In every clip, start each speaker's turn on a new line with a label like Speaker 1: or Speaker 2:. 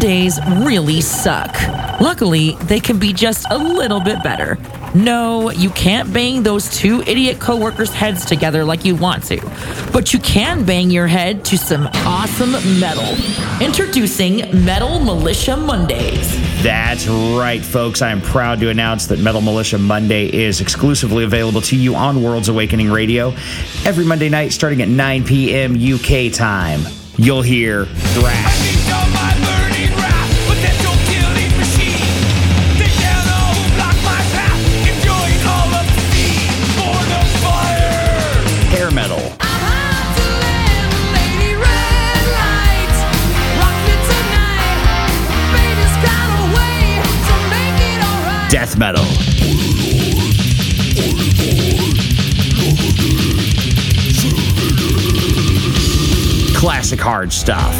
Speaker 1: Mondays really suck. Luckily, they can be just a little bit better. No, you can't bang those two idiot coworkers' heads together like you want to, but you can bang your head to some awesome metal. Introducing Metal Militia Mondays.
Speaker 2: That's right, folks. I am proud to announce that Metal Militia Monday is exclusively available to you on World's Awakening Radio every Monday night starting at 9 p.m. UK time. You'll hear thrash. Metal. Classic hard stuff.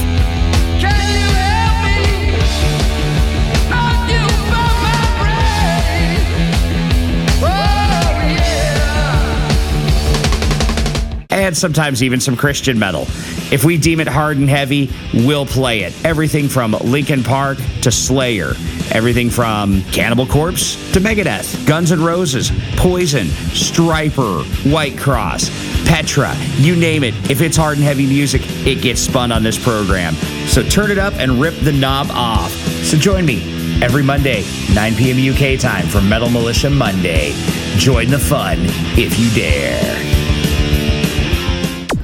Speaker 2: and sometimes even some Christian metal. If we deem it hard and heavy, we'll play it. Everything from Linkin Park to Slayer, everything from Cannibal Corpse to Megadeth, Guns N' Roses, Poison, Stryper, White Cross, Petra, you name it. If it's hard and heavy music, it gets spun on this program. So turn it up and rip the knob off. So join me every Monday, 9 p.m. UK time for Metal Militia Monday. Join the fun if you dare.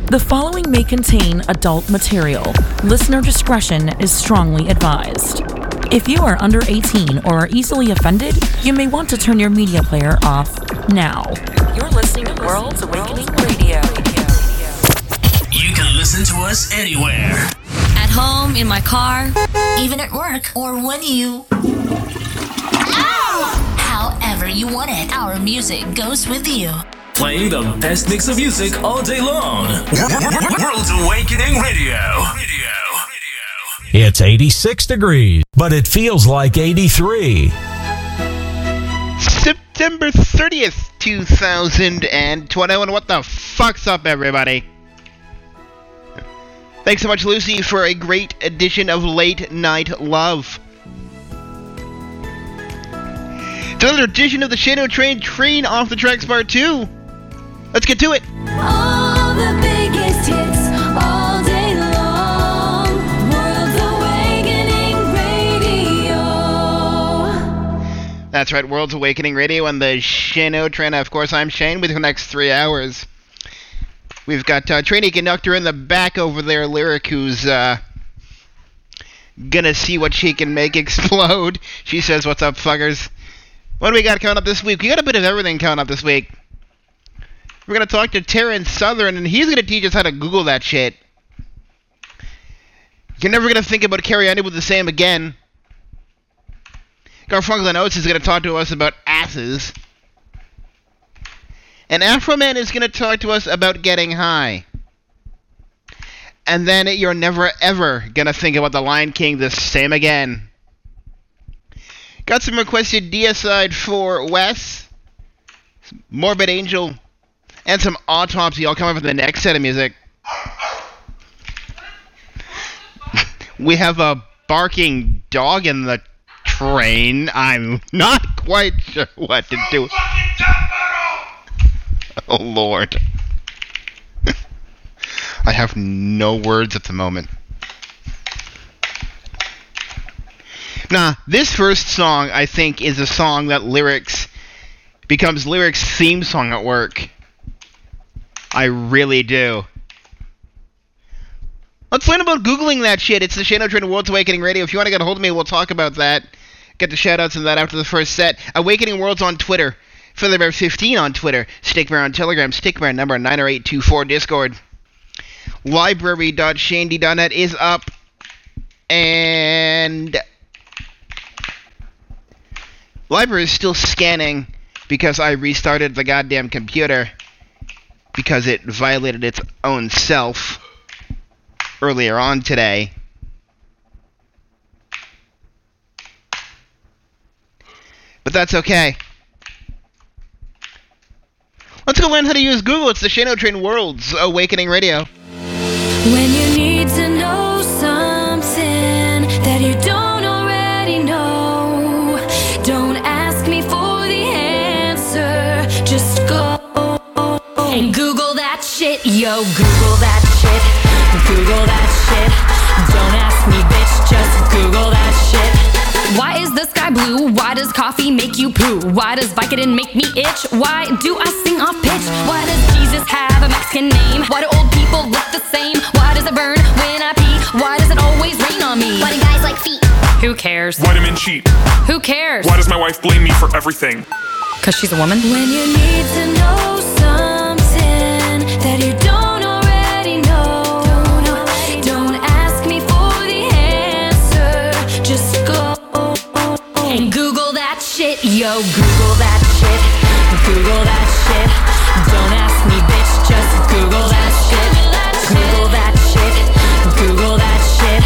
Speaker 1: The following may contain adult material. Listener discretion is strongly advised. If you are under 18 or are easily offended, you may want to turn your media player off now. You're listening to World's Awakening Radio.
Speaker 3: You can listen to us anywhere.
Speaker 4: At home, in my car,
Speaker 5: even at work, or when you. However, you want it, our music goes with you.
Speaker 3: Playing the best mix of music all day long. World's Awakening Radio. Radio.
Speaker 6: It's 86 degrees, but it feels like 83.
Speaker 7: September 30th, 2021. What the fuck's up, everybody? Thanks so much, Lucy, for a great edition of Late Night Love. It's another edition of the Shadow Train Train Off the Tracks Part 2. Let's get to it.
Speaker 8: All the biggest hits all day long. World's Awakening Radio.
Speaker 7: That's right, World's Awakening Radio and the Shane O Train. Of course, I'm Shane with the next three hours. We've got uh, trainee conductor in the back over there, Lyric, who's uh, gonna see what she can make explode. She says, "What's up, fuckers?" What do we got coming up this week? We got a bit of everything coming up this week. We're going to talk to Terrence Southern, and he's going to teach us how to Google that shit. You're never going to think about Carrie Underwood the same again. Garfunkel and Oates is going to talk to us about asses. And Afro Man is going to talk to us about getting high. And then you're never ever going to think about The Lion King the same again. Got some requested deicide for Wes. Morbid Angel and some autopsy all coming for the next set of music. we have a barking dog in the train. I'm not quite sure what to do. Oh lord. I have no words at the moment. Nah, this first song I think is a song that lyrics becomes lyrics theme song at work. I really do. Let's learn about Googling that shit. It's the Shane O Train World's Awakening Radio. If you want to get a hold of me, we'll talk about that. Get the shoutouts and that after the first set. Awakening Worlds on Twitter. Featherbear15 on Twitter. Stickbear on Telegram. Stickbear number 90824 Discord. Library.shandy.net is up. And... Library is still scanning because I restarted the goddamn computer because it violated its own self earlier on today. But that's okay. Let's go learn how to use Google. It's the Shane O Train World's Awakening Radio.
Speaker 4: Yo, Google that shit. Google that shit. Don't ask me, bitch, just Google that shit. Why is the sky blue? Why does coffee make you poo? Why does Vicodin make me itch? Why do I sing off pitch? Why does Jesus have a Mexican name? Why do old people look the same? Why does it burn when I pee? Why does it always rain on me?
Speaker 5: Why do guys like feet?
Speaker 4: Who cares?
Speaker 9: Why do men cheat?
Speaker 4: Who cares?
Speaker 9: Why does my wife blame me for everything?
Speaker 4: Because she's a woman?
Speaker 8: When you need to know
Speaker 4: shit, Google that shit. Google that shit. Don't ask me, bitch, just Google that shit. Google that shit. Google that shit.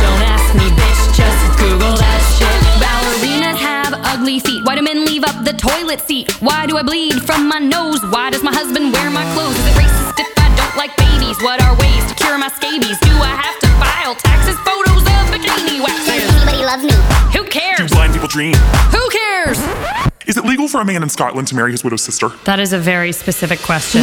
Speaker 4: Don't ask me, bitch, just Google that shit. Ballerinas have ugly feet. Why do men leave up the toilet seat? Why do I bleed from my nose? Why does my husband wear my clothes? Is it racist if I don't like babies? What are ways to cure my scabies? Do I have to file taxes? Photos of bikini
Speaker 5: Does anybody love me?
Speaker 4: Who cares?
Speaker 9: Do
Speaker 4: cares?
Speaker 9: blind people dream?
Speaker 4: Who
Speaker 9: for a man in Scotland to marry his widow's sister?
Speaker 4: That is a very specific question.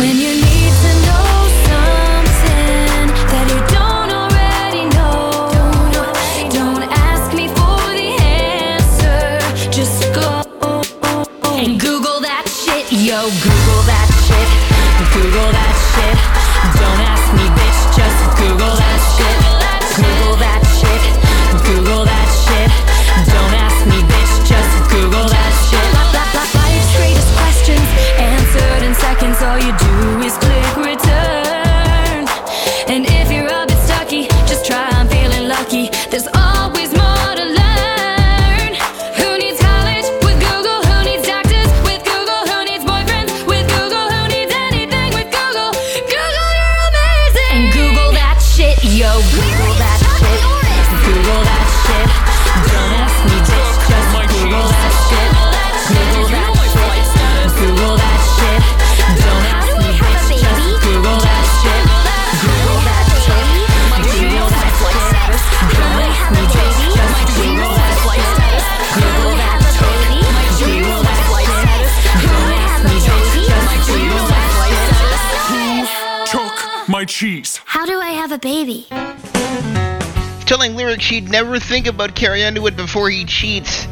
Speaker 7: Never think about Carrie Underwood before he cheats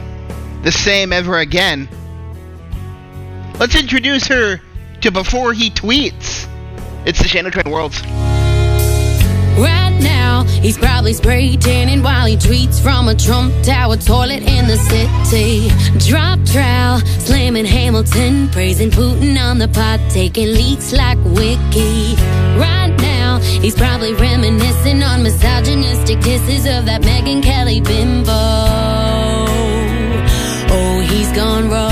Speaker 7: the same ever again. Let's introduce her to before he tweets. It's the Shannon Trent Worlds.
Speaker 10: Right now, he's probably spray tanning while he tweets from a Trump Tower toilet in the city. Drop trowel, slamming Hamilton, praising Putin on the pot, taking leaks like Wiki. Right he's probably reminiscing on misogynistic kisses of that Megyn Kelly bimbo. Oh, he's gone rogue.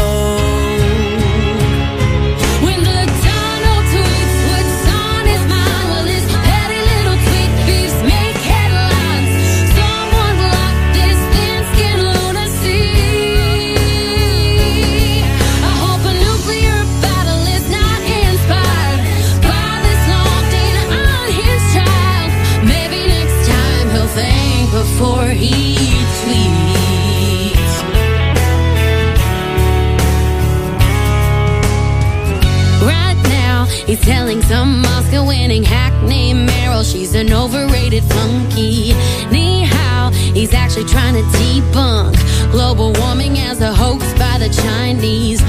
Speaker 10: Oscar hack named Meryl she's an overrated flunky. Ni hao, he's actually trying to debunk global warming as a hoax by the Chinese.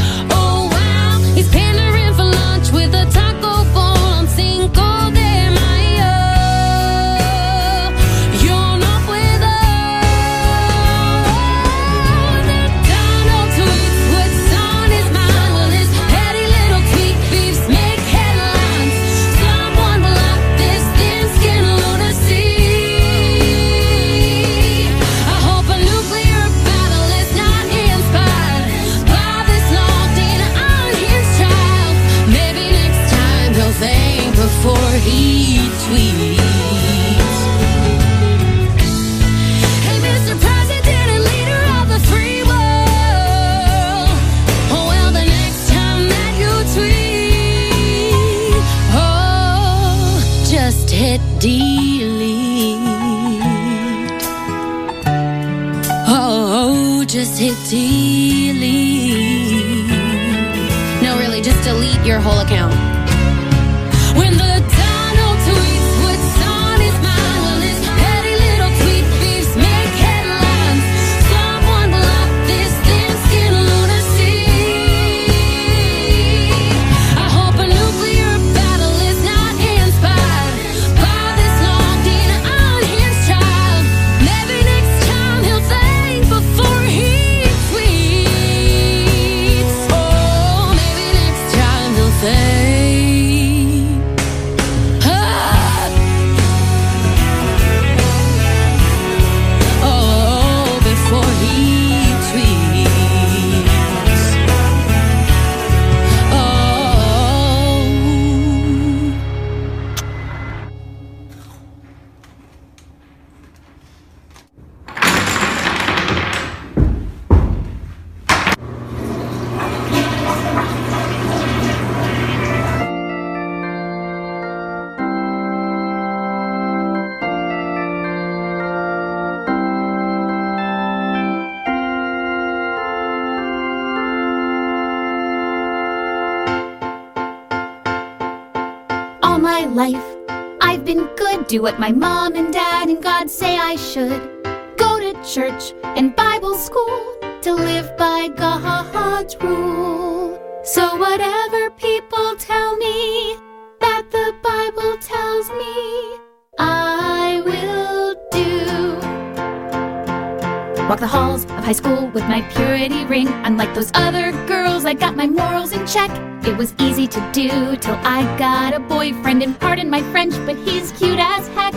Speaker 8: High school with my purity ring. Unlike those other girls, I got my morals in check. It was easy to do till I got a boyfriend. And pardon my French, but he's cute as heck.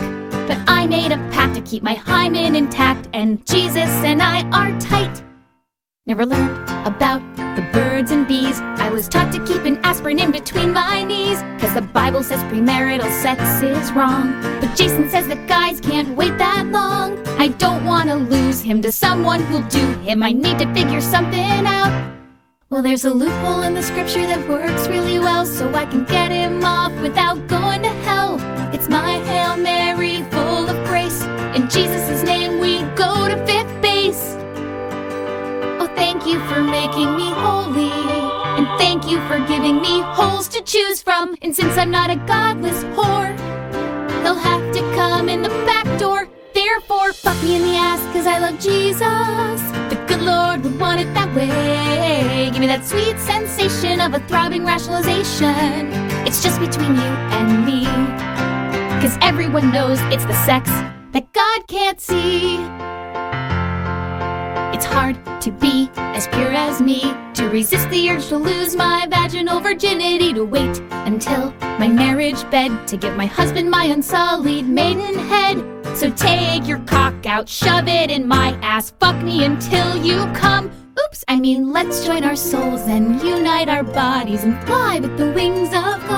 Speaker 8: But I made a pact to keep my hymen intact, and Jesus and I are tight. Never learned about the birds and bees. I was taught to keep an aspirin in between my knees. Cause the Bible says premarital sex is wrong. But Jason says that guys can't wait that long. I don't wanna lose him to someone who'll do him. I need to figure something out. Well, there's a loophole in the scripture that works really well, so I can get him off without going to hell. It's my Hail Mary full of grace. In Jesus' name, thank you for making me holy. And thank you for giving me holes to choose from. And since I'm not a godless whore, he'll have to come in the back door. Therefore, fuck me in the ass, cause I love Jesus. The good Lord would want it that way. Give me that sweet sensation of a throbbing rationalization. It's just between you and me. Cause everyone knows it's the sex that God can't see. It's hard to be as pure as me, to resist the urge to lose my vaginal virginity, to wait until my marriage bed to give my husband my unsullied maiden head. So take your cock out, shove it in my ass, fuck me until you come. Oops, I mean, let's join our souls and unite our bodies and fly with the wings of.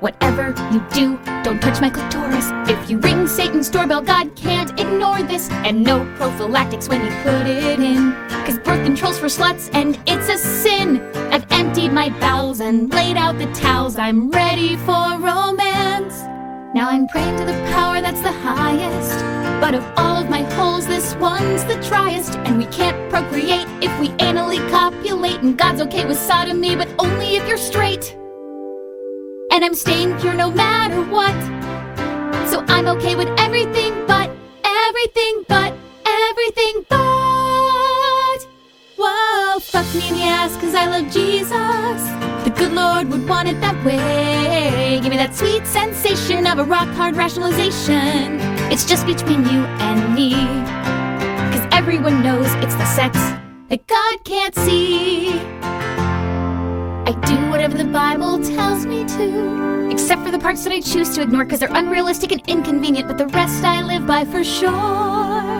Speaker 8: Whatever you do, don't touch my clitoris. If you ring Satan's doorbell, God can't ignore this. And no prophylactics when you put it in. Cause birth control's for sluts and it's a sin. I've emptied my bowels and laid out the towels. I'm ready for romance. Now I'm praying to the power that's the highest. But of all of my holes, this one's the driest. And we can't procreate if we anally copulate. And God's okay with sodomy, but only if you're straight. And I'm staying pure no matter what. So I'm okay with everything but, everything but, everything but. Whoa, fuck me in the ass cause I love Jesus. The good Lord would want it that way. Give me that sweet sensation of a rock hard rationalization. It's just between you and me. Cause everyone knows it's the sex that God can't see. I do whatever the Bible tells me to, except for the parts that I choose to ignore because they're unrealistic and inconvenient, but the rest I live by for sure.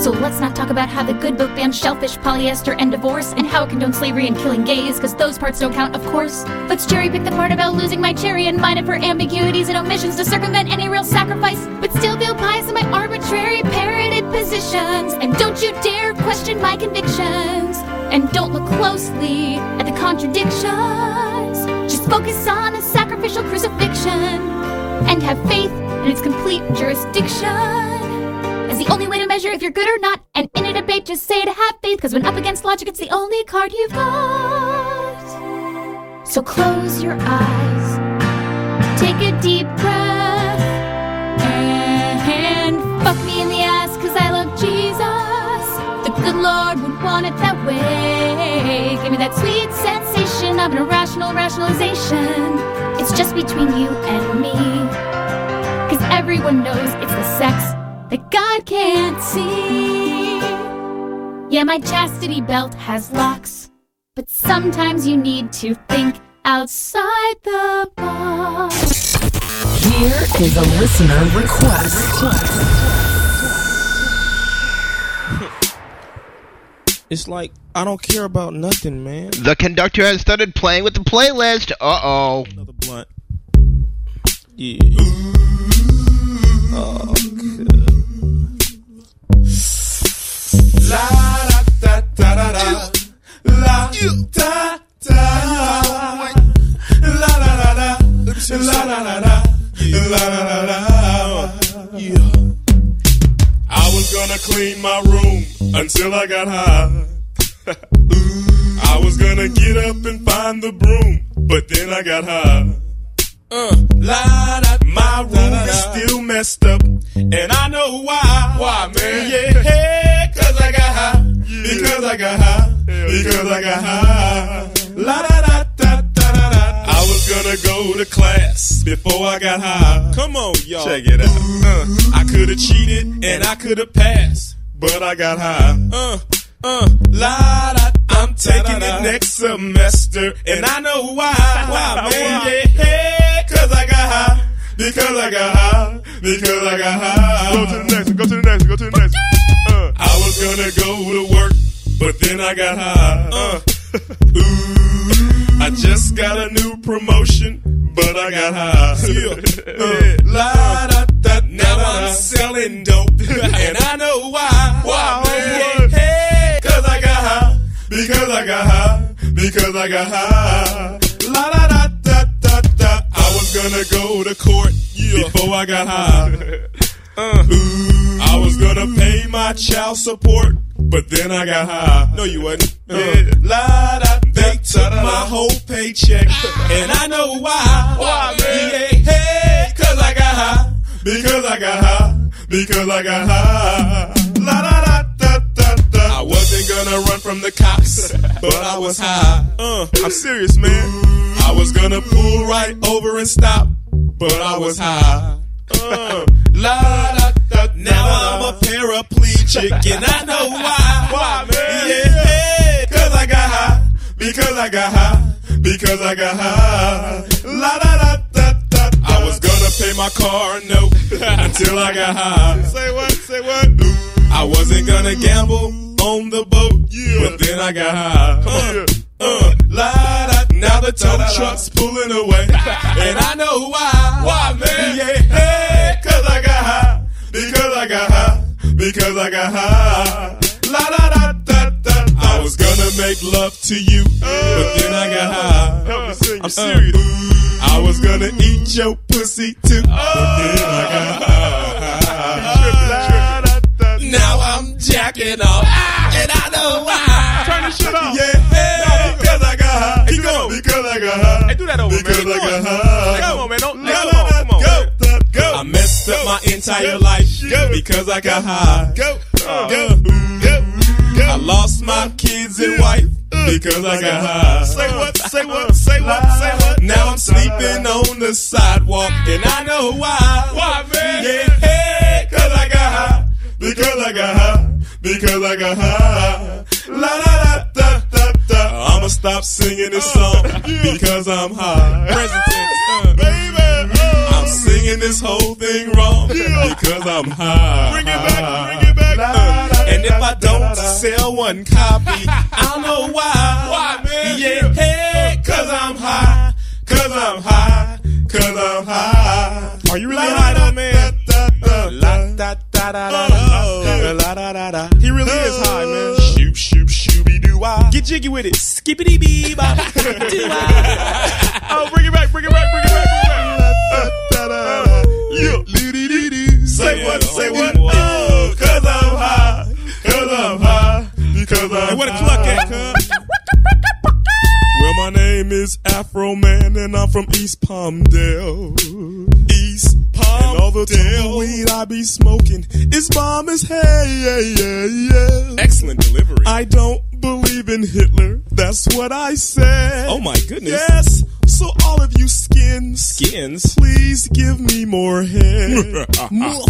Speaker 8: So let's not talk about how the good book bans shellfish, polyester, and divorce, and how it condones slavery and killing gays, because those parts don't count, of course. Let's cherry pick the part about losing my cherry and mine it for ambiguities and omissions to circumvent any real sacrifice, but still feel pious in my arbitrary parroted positions. And don't you dare question my convictions. And don't look closely at the contradictions. Just focus on a sacrificial crucifixion and have faith in its complete jurisdiction. The only way to measure if you're good or not. And in a debate, just say to have faith, because when up against logic, it's the only card you've got. So close your eyes, take a deep breath, and fuck me in the ass, because I love Jesus. The good Lord would want it that way. Give me that sweet sensation of an irrational rationalization. It's just between you and me. Cause everyone knows it's the sex that God can't see. Yeah, my chastity belt has locks, but sometimes you need to think outside the box.
Speaker 11: Here is a listener request.
Speaker 12: It's like I don't care about nothing, man.
Speaker 7: The conductor has started playing with the playlist. Uh oh.
Speaker 12: Another blunt. Yeah.
Speaker 13: Da. La da da. La la la la. La la la la. La la la la. I was gonna clean my room until I got high. I was gonna get up and find the broom, but then I got high. Uh, la da, my room is still messed up, and I know why. Why, man? Yeah, cause I got high. Because I got high. Because I got high. La da da da da da da. I was gonna go to class before I got high. Come on, y'all. Check it out. Uh, I could have cheated and I could have passed, but I got high. Uh, uh, la da. I'm taking it next semester, and I know why. Why, man? Yeah, cause I got high. Because I got high. Because I got high. Go to the next one. Go to the next one. Go to the next one. Uh, I was gonna go to work, but then I got high. Uh, ooh, I just got a new promotion, but I got high. Uh, la da da. Now I'm selling dope, and I know why. Why, man? Yeah, hey, cause I got high. Because I got high. Because I got high. La da da da da da. I was gonna go to court before I got high. Uh, I was gonna pay my child support, but then I got high. No, you wasn't. Uh, la da. They took my whole paycheck, and I know why. Why, man? Yeah, hey, cause I got high. Because I got high. Because I got high. La da da da da da. I wasn't gonna run from the cops, but I was high. Uh, I'm serious, man. I was gonna pull right over and stop, but I was high. Uh, la da da. Now I'm a paraplegic, and I know why. Why, man? Yeah, cause I got high. Because I got high. Because I got high. La da da da da. I was gonna pay my car note until I got high. Say what? Say what? I wasn't gonna gamble on the boat, but then I got high. Uh, uh, la da. Now the tow truck's pulling away, and I know why. Why, man? Yeah, hey, Because I got high. Because I got high. La da da da da. I was gonna make love to you, but then I got high. Help me sing. I'm uh, serious. I was gonna eat your pussy too, but then I got high. Now I'm jacking off, and I know why. Turn this shit off. Yeah, hey, because I got high. Keep going. Because I got high. Hey, do that over, because man. I got high. Come on, man. Up my entire life because I got high. Go, go, go. I lost my kids and wife uh, because I got uh, high. Say uh, what? Say what? Say what? Say what? Now I'm sleeping on the sidewalk and I know why. Why, man? Yeah, cause I got high. Because I got high. Because I got high. La da da da da da. I'ma stop singing this song because I'm high. Present tense, uh, baby. Singing this whole thing wrong because I'm high. Bring it back, bring it back. And if I don't sell one copy, I don't know why. Why, man? Yeah, hey, cause I'm high. Cause I'm high. Cause I'm high. Are you really high though, man? He really is high, man. Shoop shoop shooby doo wah. Get jiggy with it. Skippity bee bop. Ah. Oh, bring it back, bring it back, bring it back, Say what, say what? Oh, cause I'm high. Cause I'm high. Because I'm Hey, where the cluck at. Well, my name is Afro Man, and I'm from East Palmdale. East Palmdale. And all the tumbleweed I be smoking is bomb as hell. Yeah, yeah, yeah. Excellent delivery. I don't believe in Hitler. That's what I said. Oh my goodness. Yes. So all of you skins, skins, please give me more head. more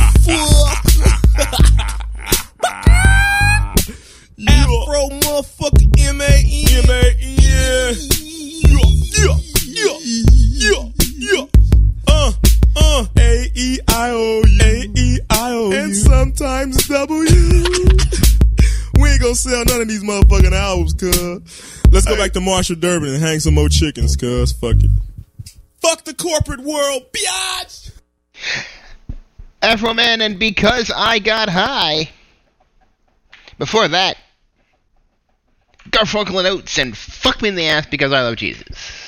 Speaker 13: Afro motherfucker M A N. M A N. Yeah, yeah, yeah, yeah. Uh, uh. A E I O U. A E I O U. And sometimes W. we ain't gonna sell none of these motherfucking albums, cuz. Let's go back to Marshall Durbin and hang some more chickens, cuz. Fuck it. Fuck the corporate world, biatch!
Speaker 7: Afro Man and Because I Got High. Before that, Garfunkel and Oates and Fuck Me in the Ass Because I Love Jesus.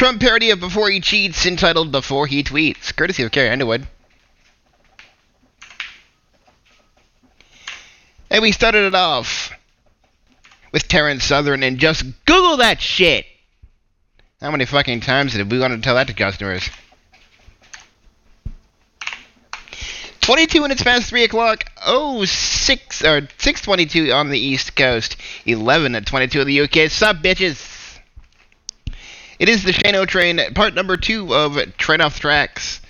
Speaker 7: Trump parody of Before He Cheats entitled Before He Tweets, courtesy of Carrie Underwood. And we started it off with Terrence Southern and just Google that shit. How many fucking times did we want to tell that to customers? 22 minutes past 3 o'clock. Oh, 6 or 622 on the East Coast. 11 at 22 in the UK. Sup, bitches? It is the Shane O Train, part number two of Train Off Tracks.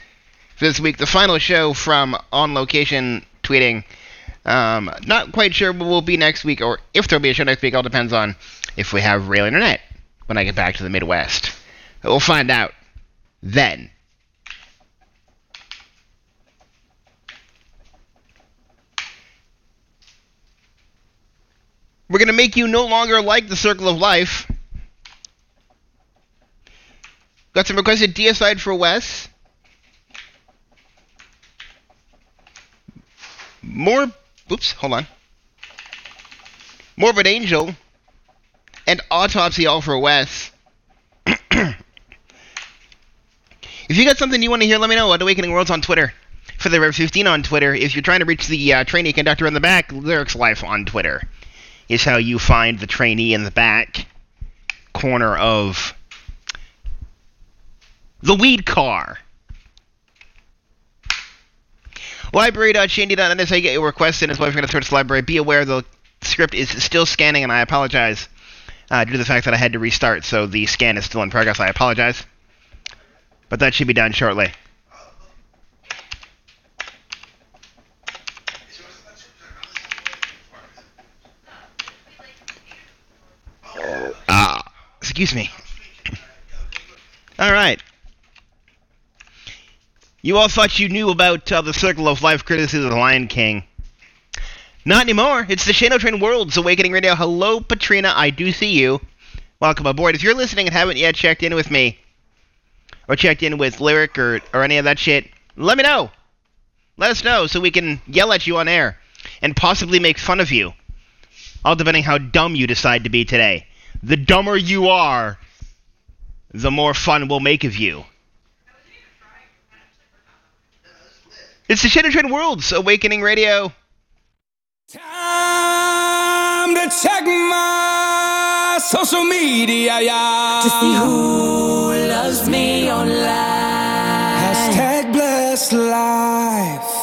Speaker 7: This week, the final show from On Location tweeting. Um, not quite sure what will be next week, or if there'll be a show next week. All depends on if we have real internet when I get back to the Midwest. We'll find out then. We're going to make you no longer like the circle of life. Got some requested deicide for Wes. More. Oops, hold on. Morbid Angel. And Autopsy all for Wes. if you got something you want to hear, let me know at Awakening Worlds on Twitter. For the Rev 15 on Twitter. If you're trying to reach the uh, trainee conductor in the back, Lyrics Life on Twitter is how you find the trainee in the back corner of the weed car. Library.shandy.net you get your requests in. Is why we're going to search the library. Be aware the script is still scanning, and I apologize uh, due to the fact that I had to restart, so the scan is still in progress. I apologize. But that should be done shortly. Ah, excuse me. All right. You all thought you knew about uh, the Circle of Life criticism of the Lion King. Not anymore. It's the Shane O Train World's Awakening Radio. Hello, Patrina. I do see you. Welcome aboard. If you're listening and haven't yet checked in with me, or checked in with Lyric or, or any of that shit, let me know. Let us know so we can yell at you on air and possibly make fun of you. All depending how dumb you decide to be today. The dumber you are, the more fun we'll make of you. It's the Shadow Train World's Awakening Radio.
Speaker 14: Time to check my social media, yeah.
Speaker 12: To see who loves me online.
Speaker 14: Hashtag blessed life.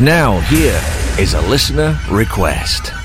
Speaker 15: Now, here is a listener request.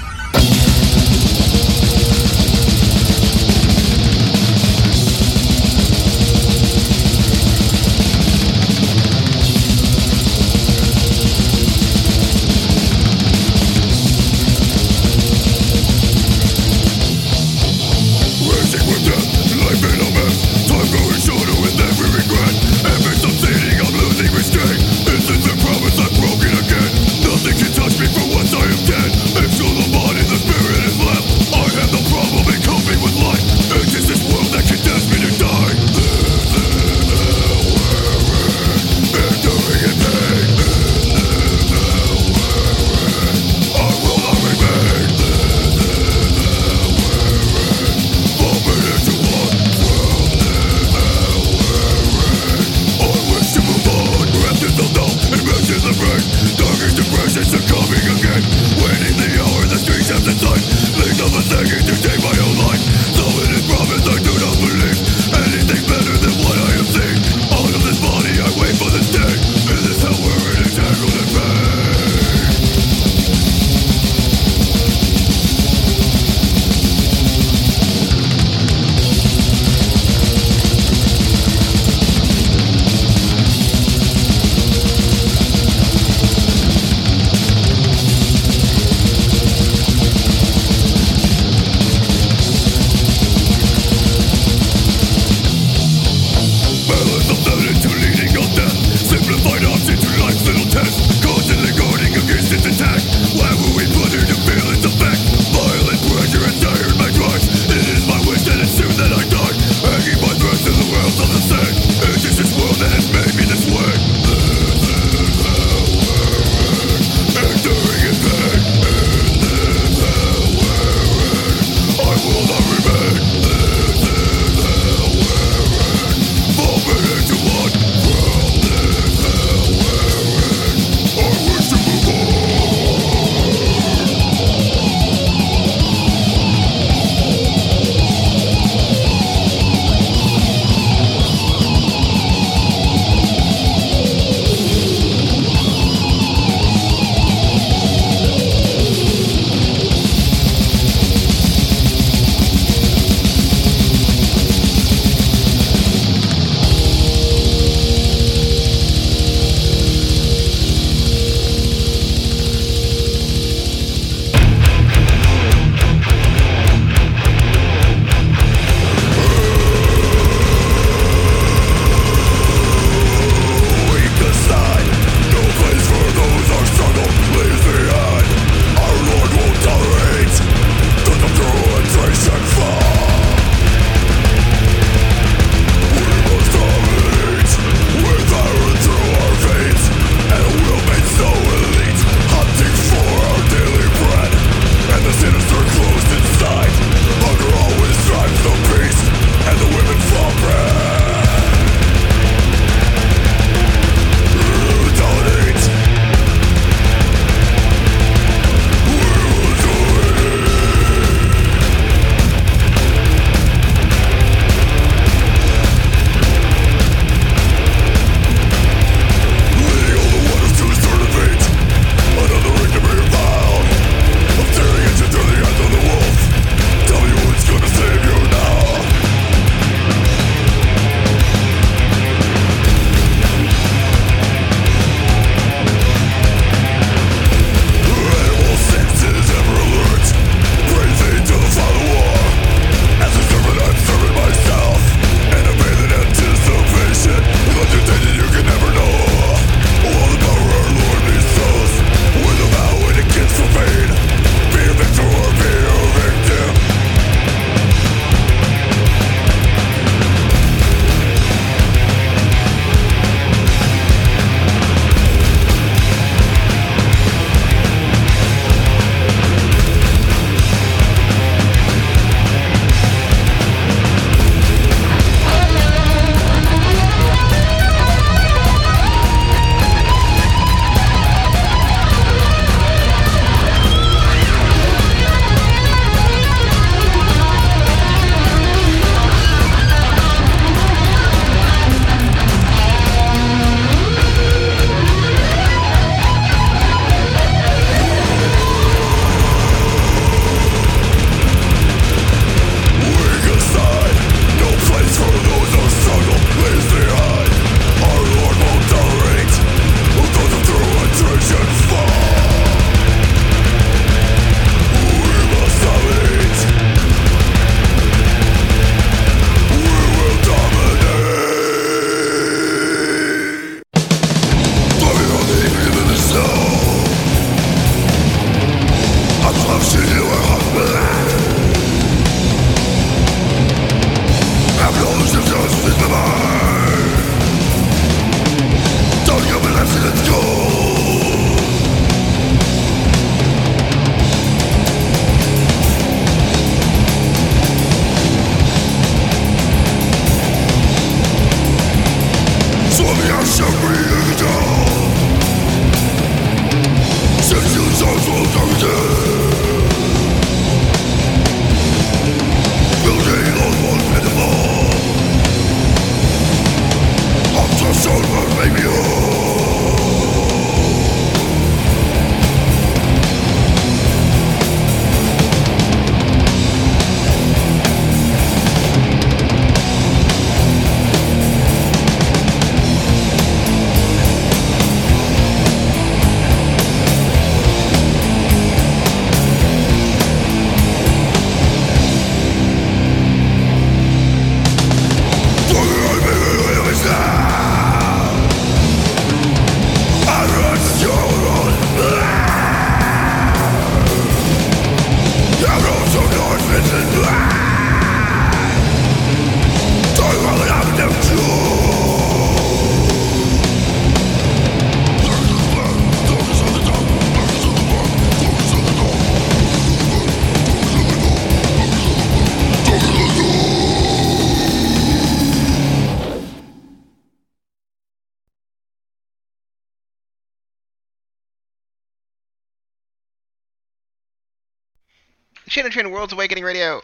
Speaker 7: World's Awakening Radio.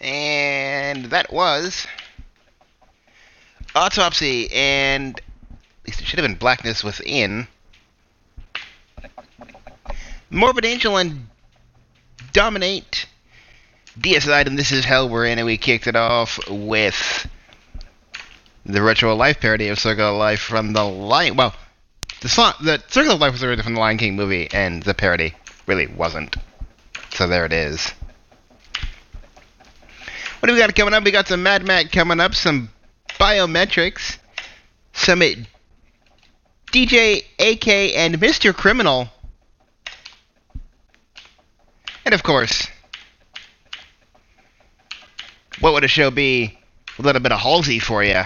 Speaker 7: And that was Autopsy, and at least it should have been Blackness Within. Morbid Angel and Dominate. Deicide, and This Is Hell we're in, and we kicked it off with the Retro Life parody of Circle of Life from the Lion. Well, the song, the Circle of Life was originally from the Lion King movie, and the parody really wasn't. So there it is. What do we got coming up? We got some Mad Mac coming up, some biometrics, some DJ AK and Mr. Criminal, and of course, what would a show be? A little bit of Halsey for you.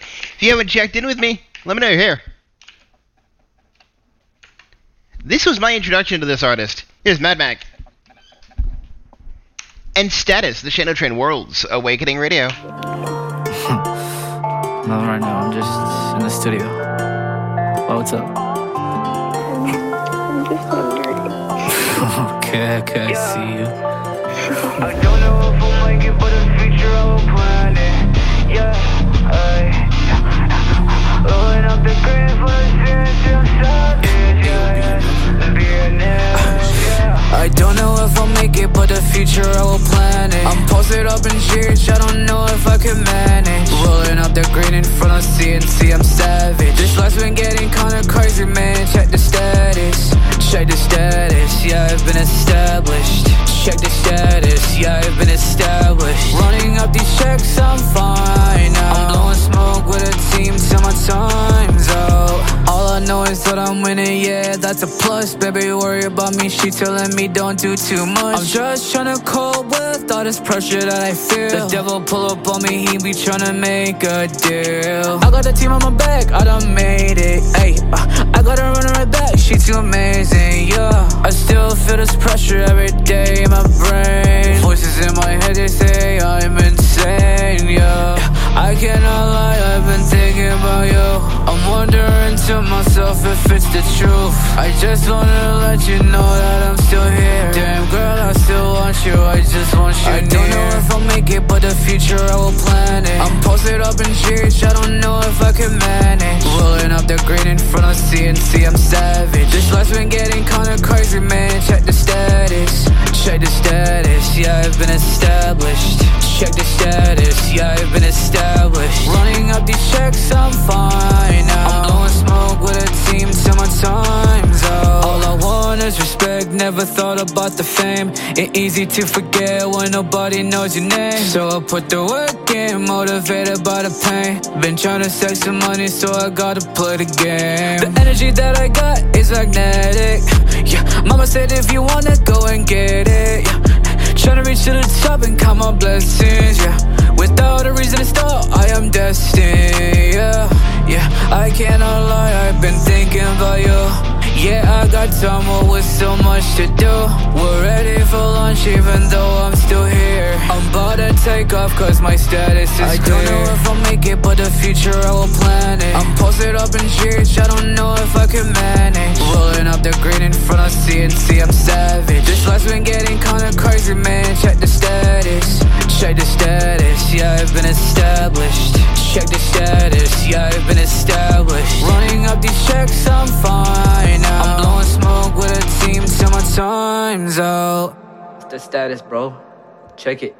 Speaker 7: If you haven't checked in with me, let me know you're here. This was my introduction to this artist. Here's Mad Mac. And Status, the Shane O Train World's Awakening Radio.
Speaker 16: Not right now. I'm just in the studio. Oh, what's up? okay, okay, I see you.
Speaker 17: I don't know if I'll make it, but the future I will plan it. Yeah, ay. Rolling up the green for the spirits till
Speaker 16: I don't know if I'll make it, but the future I will plan it. I'm posted up in church, I don't know if I can manage. Rolling up the green in front of CNC, I'm savage. This life's been getting kinda crazy, man. Check the status, check the status. Yeah, I've been established. Check the status, yeah, I've been established. Running up these checks, I'm fine now. I'm blowing smoke with a team till my time's out. All I know is that I'm winning, yeah, that's a plus. Baby, worry about me, she telling me don't do too much. I'm just tryna cope with all this pressure that I feel. The devil pull up on me, he be tryna make a deal. I got the team on my back, I done made it. Ayy, uh, I gotta run right back, she too amazing, yeah. I still feel this pressure every day my brain. Voices in my head, they say I'm insane, yeah. I cannot lie, I've been thinking about you. I'm wondering to myself if it's the truth. I just wanna let you know that I'm still here. Damn girl, I still want you, I just want you I don't know if I'll make it, but the future I will plan it. I'm posted up in church, I don't know if I can manage. Rolling up the green in front of CNC, I'm savage. This life's been getting kinda crazy, man. Check the status, check the status. Yeah, I've been established. Check the status, yeah, I've been established. Running up these checks, I'm fine now. I'm blowing smoke with a team till my time's out. All I want is respect, never thought about the fame. It's easy to forget when nobody knows your name. So I put the work in, motivated by the pain. Been trying to save some money, so I gotta play the game. The energy that I got is magnetic. Yeah, mama said if you wanna go and get it. Yeah. to reach to the top and count my blessings, yeah. Without a reason to stop, I am destined, yeah. Yeah, I cannot lie, I've been thinking about you. Yeah, I got time, but with so much to do. We're ready for lunch, even though I'm still here. I'm about to take off, cause my status is I don't know if I'll make it, but the future I will plan it. I'm posted up in church, I don't know if I can manage. Rolling up the green in front of CNC, I'm savage. This life's been getting kinda crazy, man. Check the status, check the status. Yeah, I've been established. Check the status, yeah, I've been established. Running up these checks, I'm fine now. I'm blowing smoke with a team till my time's out. It's the status, bro. Check it.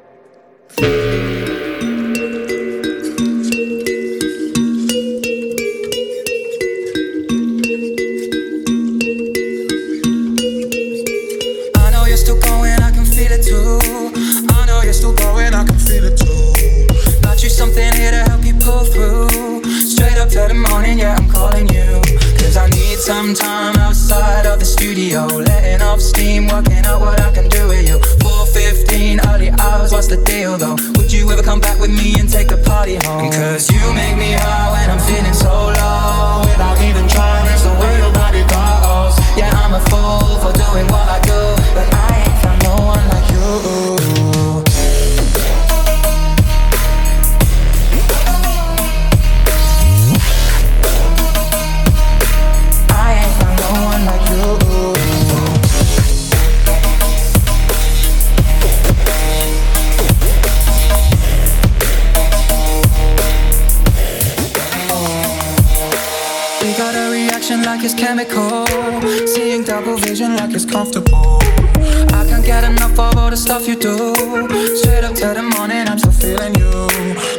Speaker 18: Yeah, I'm calling you. Cause I need some time outside of the studio. Letting off steam, working out what I can do with you. 415 early hours, what's the deal though? Would you ever come back with me and take the party home? Cause you make me high when I'm feeling so low. Without even trying, it's the way your body goes. Yeah, I'm a fool for doing what I do. But I ain't found no one like you. Like it's chemical. Seeing double vision like it's comfortable. I can't get enough of all the stuff you do. Straight up till the morning, I'm still feeling you.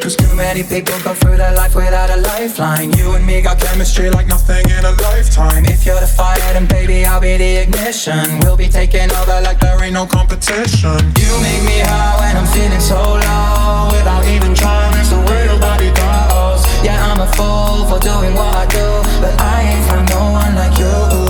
Speaker 18: Cause too many people go through their life without a lifeline. You and me got chemistry like nothing in a lifetime. If you're the fire, then baby, I'll be the ignition. We'll be taking over like there ain't no competition. You make me high when I'm feeling so low. Without even trying, it's the way your body goes. Yeah, I'm a fool for doing what I do. But I ain't found no one like you.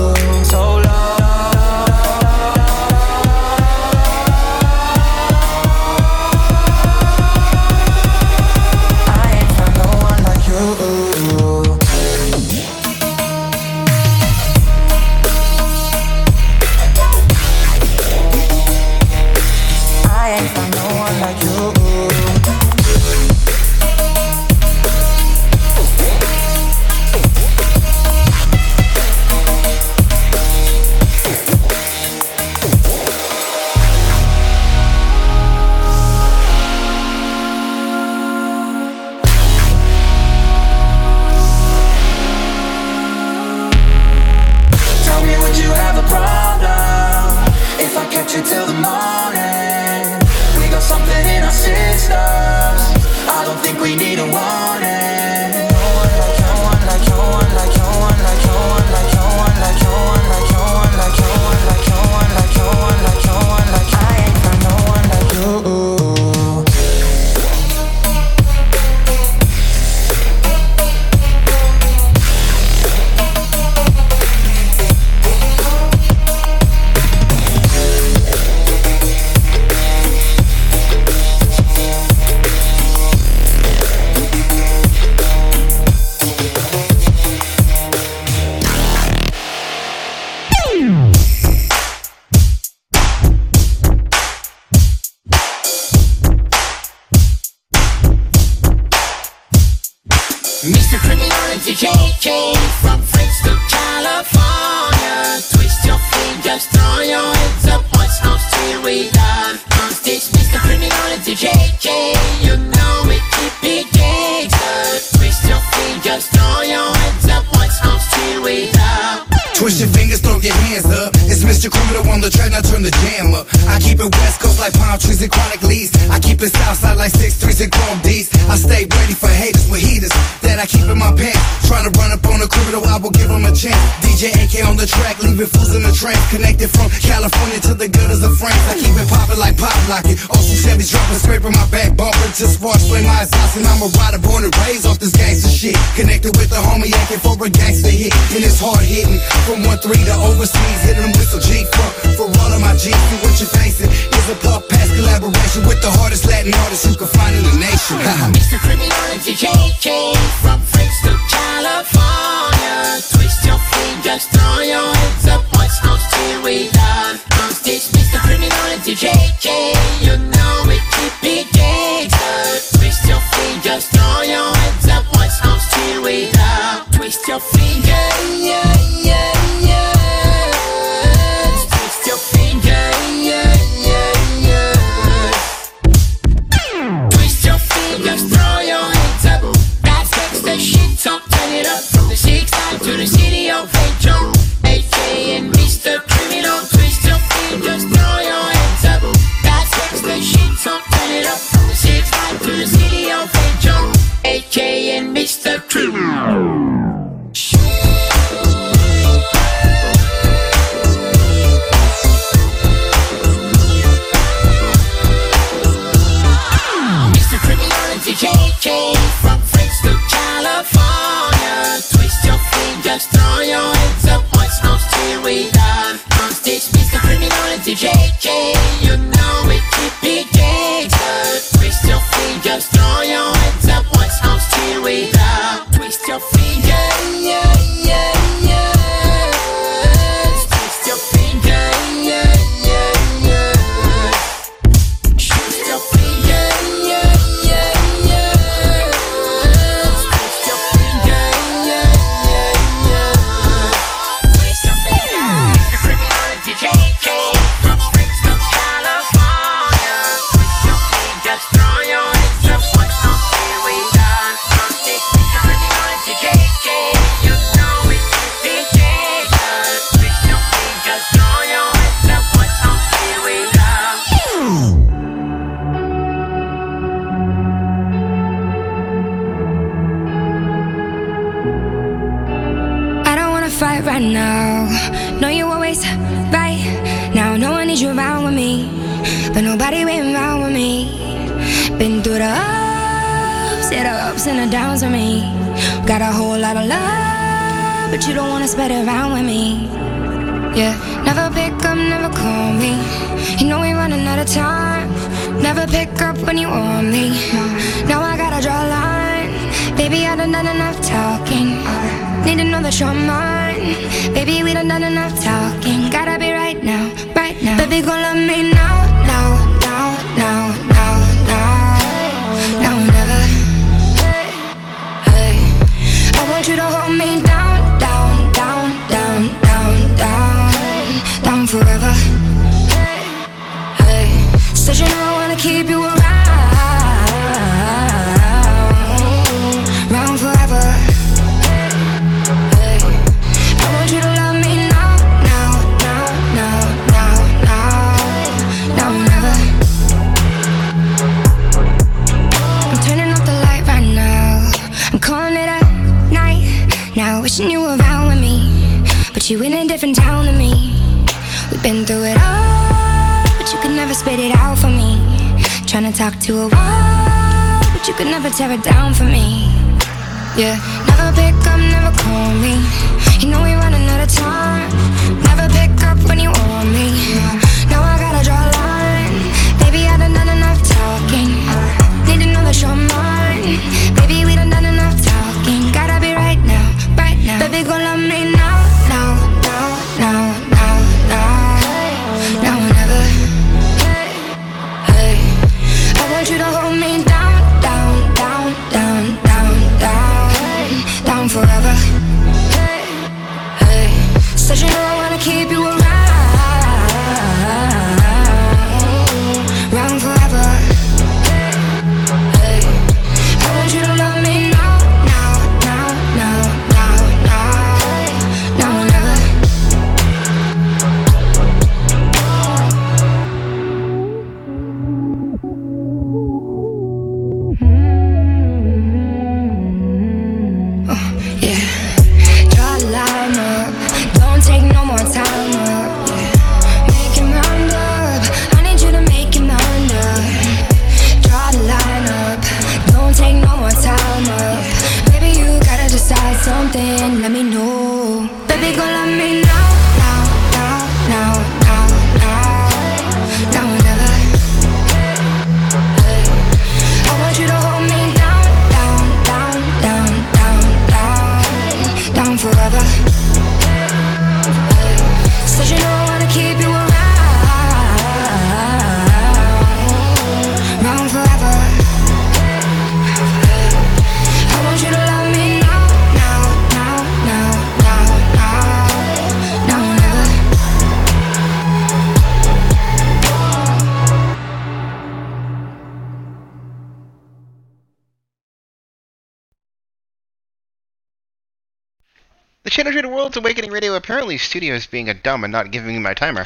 Speaker 7: Awakening Radio apparently studio is being a dumb and not giving me my timer.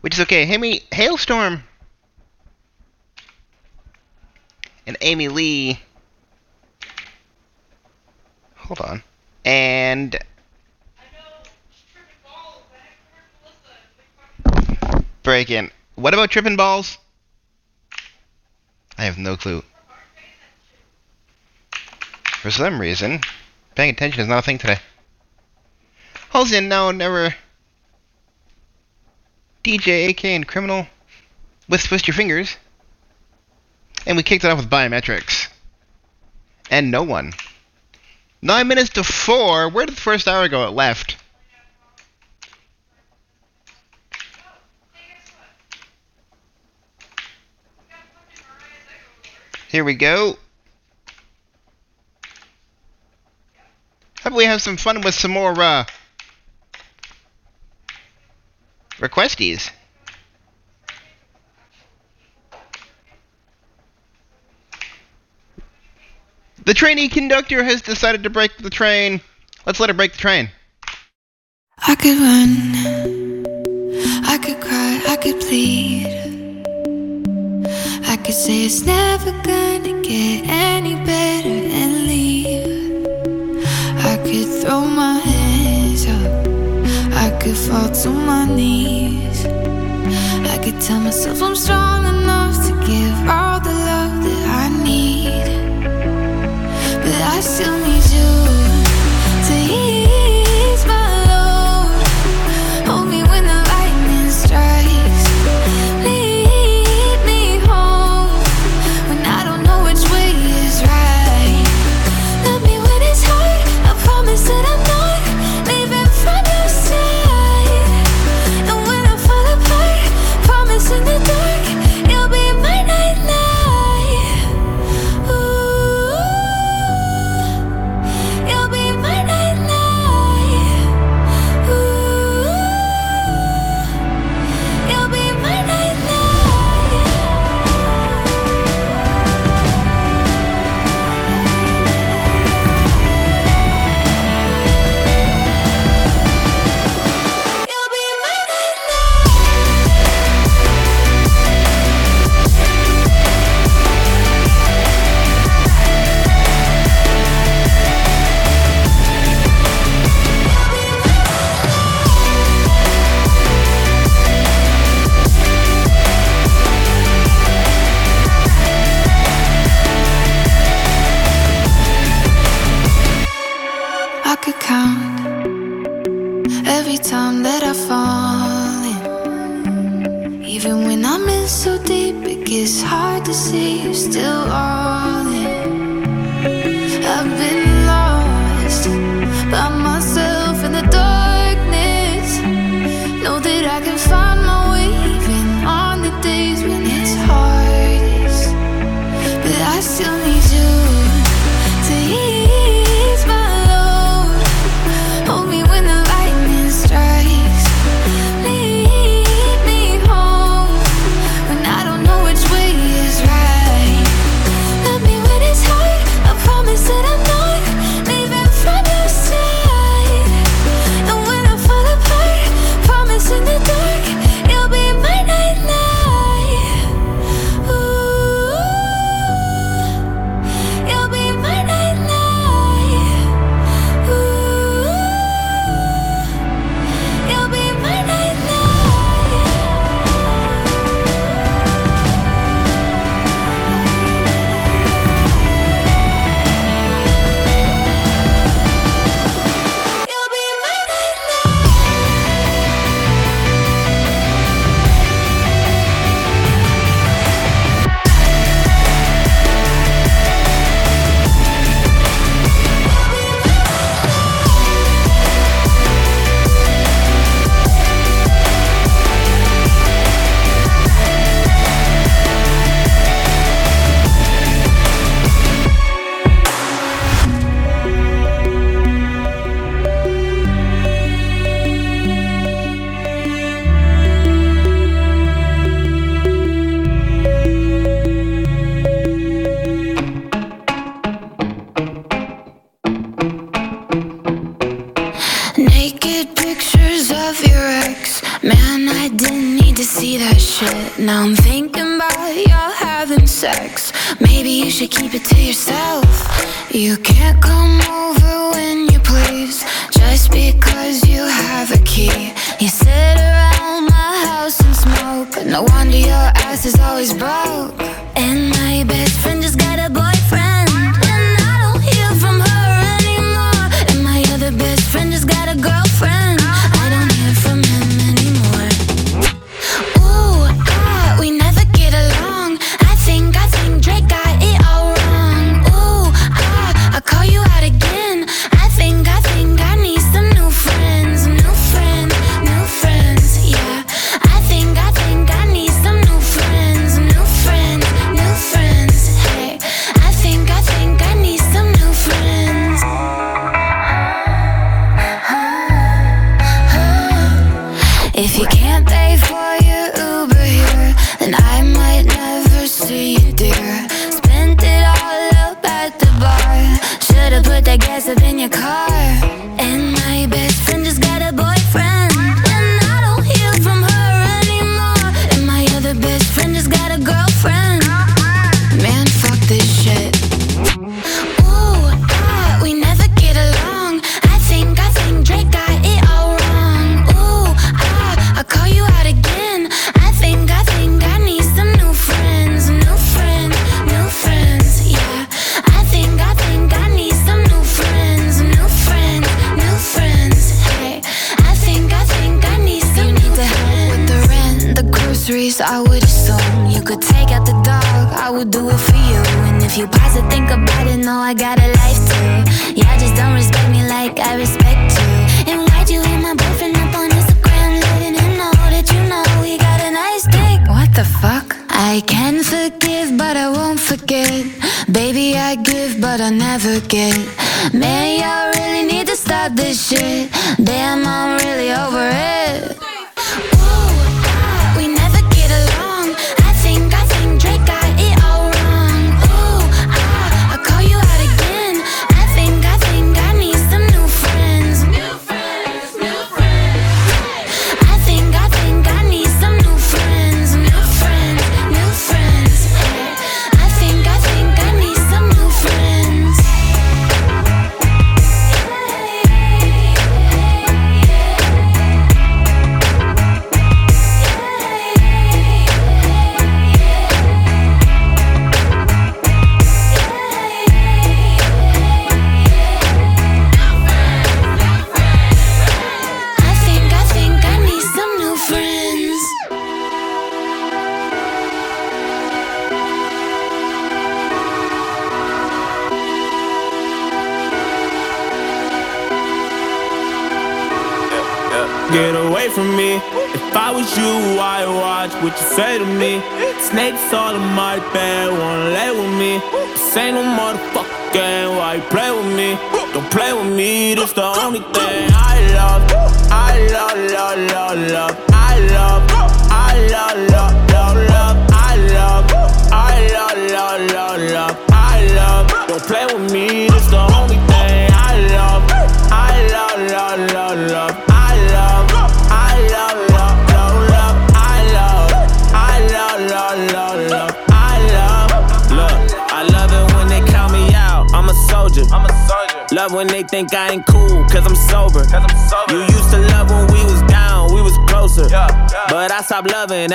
Speaker 7: Which is okay. Amy Halestorm and Amy Lee. Hold on. And break in. What about tripping balls? I have no clue. For some reason, paying attention is not a thing today. Holes in no, never. DJ, AK, and Criminal with Twist Your Fingers. And we kicked it off with biometrics. And no one. Nine minutes to four. Where did the first hour go? It left. Here we go. How about we have some fun with some more uh, requesties? The trainee conductor has decided to break the train. Let's let her break the train.
Speaker 5: I could run, I could cry, I could plead. I could say it's never gonna get any better and leave. I could throw my could fall to my knees. I could tell myself I'm strong enough to give all the love that I need. But I still need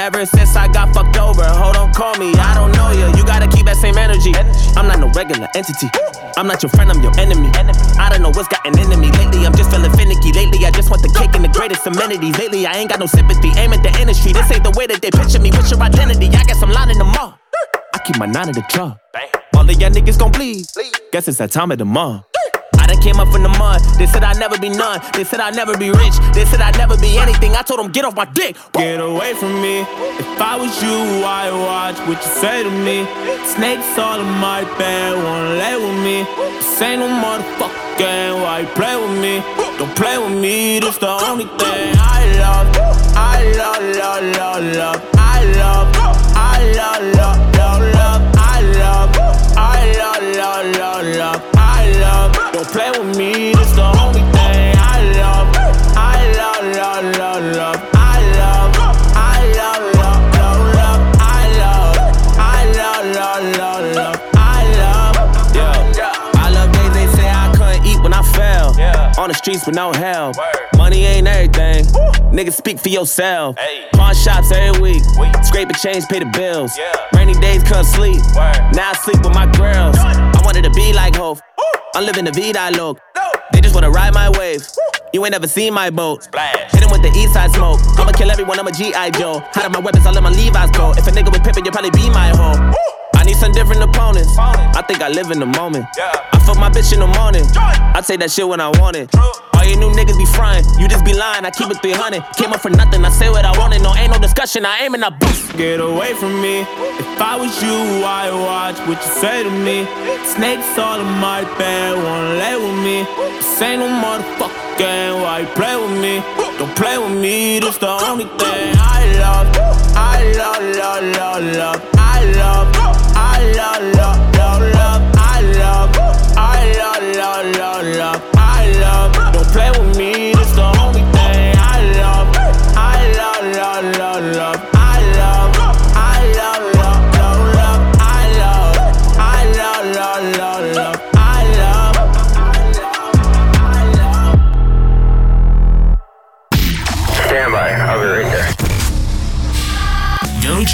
Speaker 19: Ever since I got fucked over, hold on, call me. I don't know ya. You. gotta keep that same energy. I'm not no regular entity. I'm not your friend, I'm your enemy. I don't know what's gotten into me lately. I'm just feeling finicky. Lately, I just want the cake and the greatest amenities. Lately, I ain't got no sympathy. Aim at the industry. This ain't the way that they picture me. What's your identity? I guess I'm lying the all. I keep my nine in the truck. All of y'all niggas gon' bleed. Guess it's that time of the month came up from the mud. They said I'd never be none. They said I'd never be rich. They said I'd never be anything. I told them, get off my dick. Get away from me. If I was you, I'd watch what you say to me. Snakes all in my bed, wanna lay with me. This ain't no motherfucking game. Why you play with me? Don't play with me. This the only thing I love. I love, love, love, love. I love, I love, love. play with me, that's the only thing I love. I love, love, love, love. I love, I love, love, love, love. I love, I love, love, love, love. I love, yeah. I love days they say I couldn't eat when I fell. On the streets with no help. Word. Money ain't everything. Woo. Nigga, speak for yourself. Hey. Pawn shops every week. week. Scrape a change, pay the bills. Yeah. Rainy days, come sleep. Word. Now I sleep with my girls. Done. I wanted to be like Hope. I'm living the vida look. They just wanna ride my wave. You ain't never seen my boat. Hit him with the east side smoke. I'ma kill everyone, I'm a G.I. Joe. Hide my weapons, I let my Levi's go. If a nigga with pimpin', you'll probably be my hoe. Need some different opponents. I think I live in the moment. I fuck my bitch in the morning. I take that shit when I want it. All you new niggas be frying, you just be lying. I keep it 300. Came up for nothing, I say what I wanted. No, ain't no discussion, I aim and I boost. Get away from me. If I was you, I'd watch what you say to me. Snakes all in my bed, wanna lay with me. This ain't no motherfucking why you play with me? Don't play with me, this the only thing I love. I love, love, love, love. I love, I love, love, love. I love, I love, love, love. I love. Don't play with me,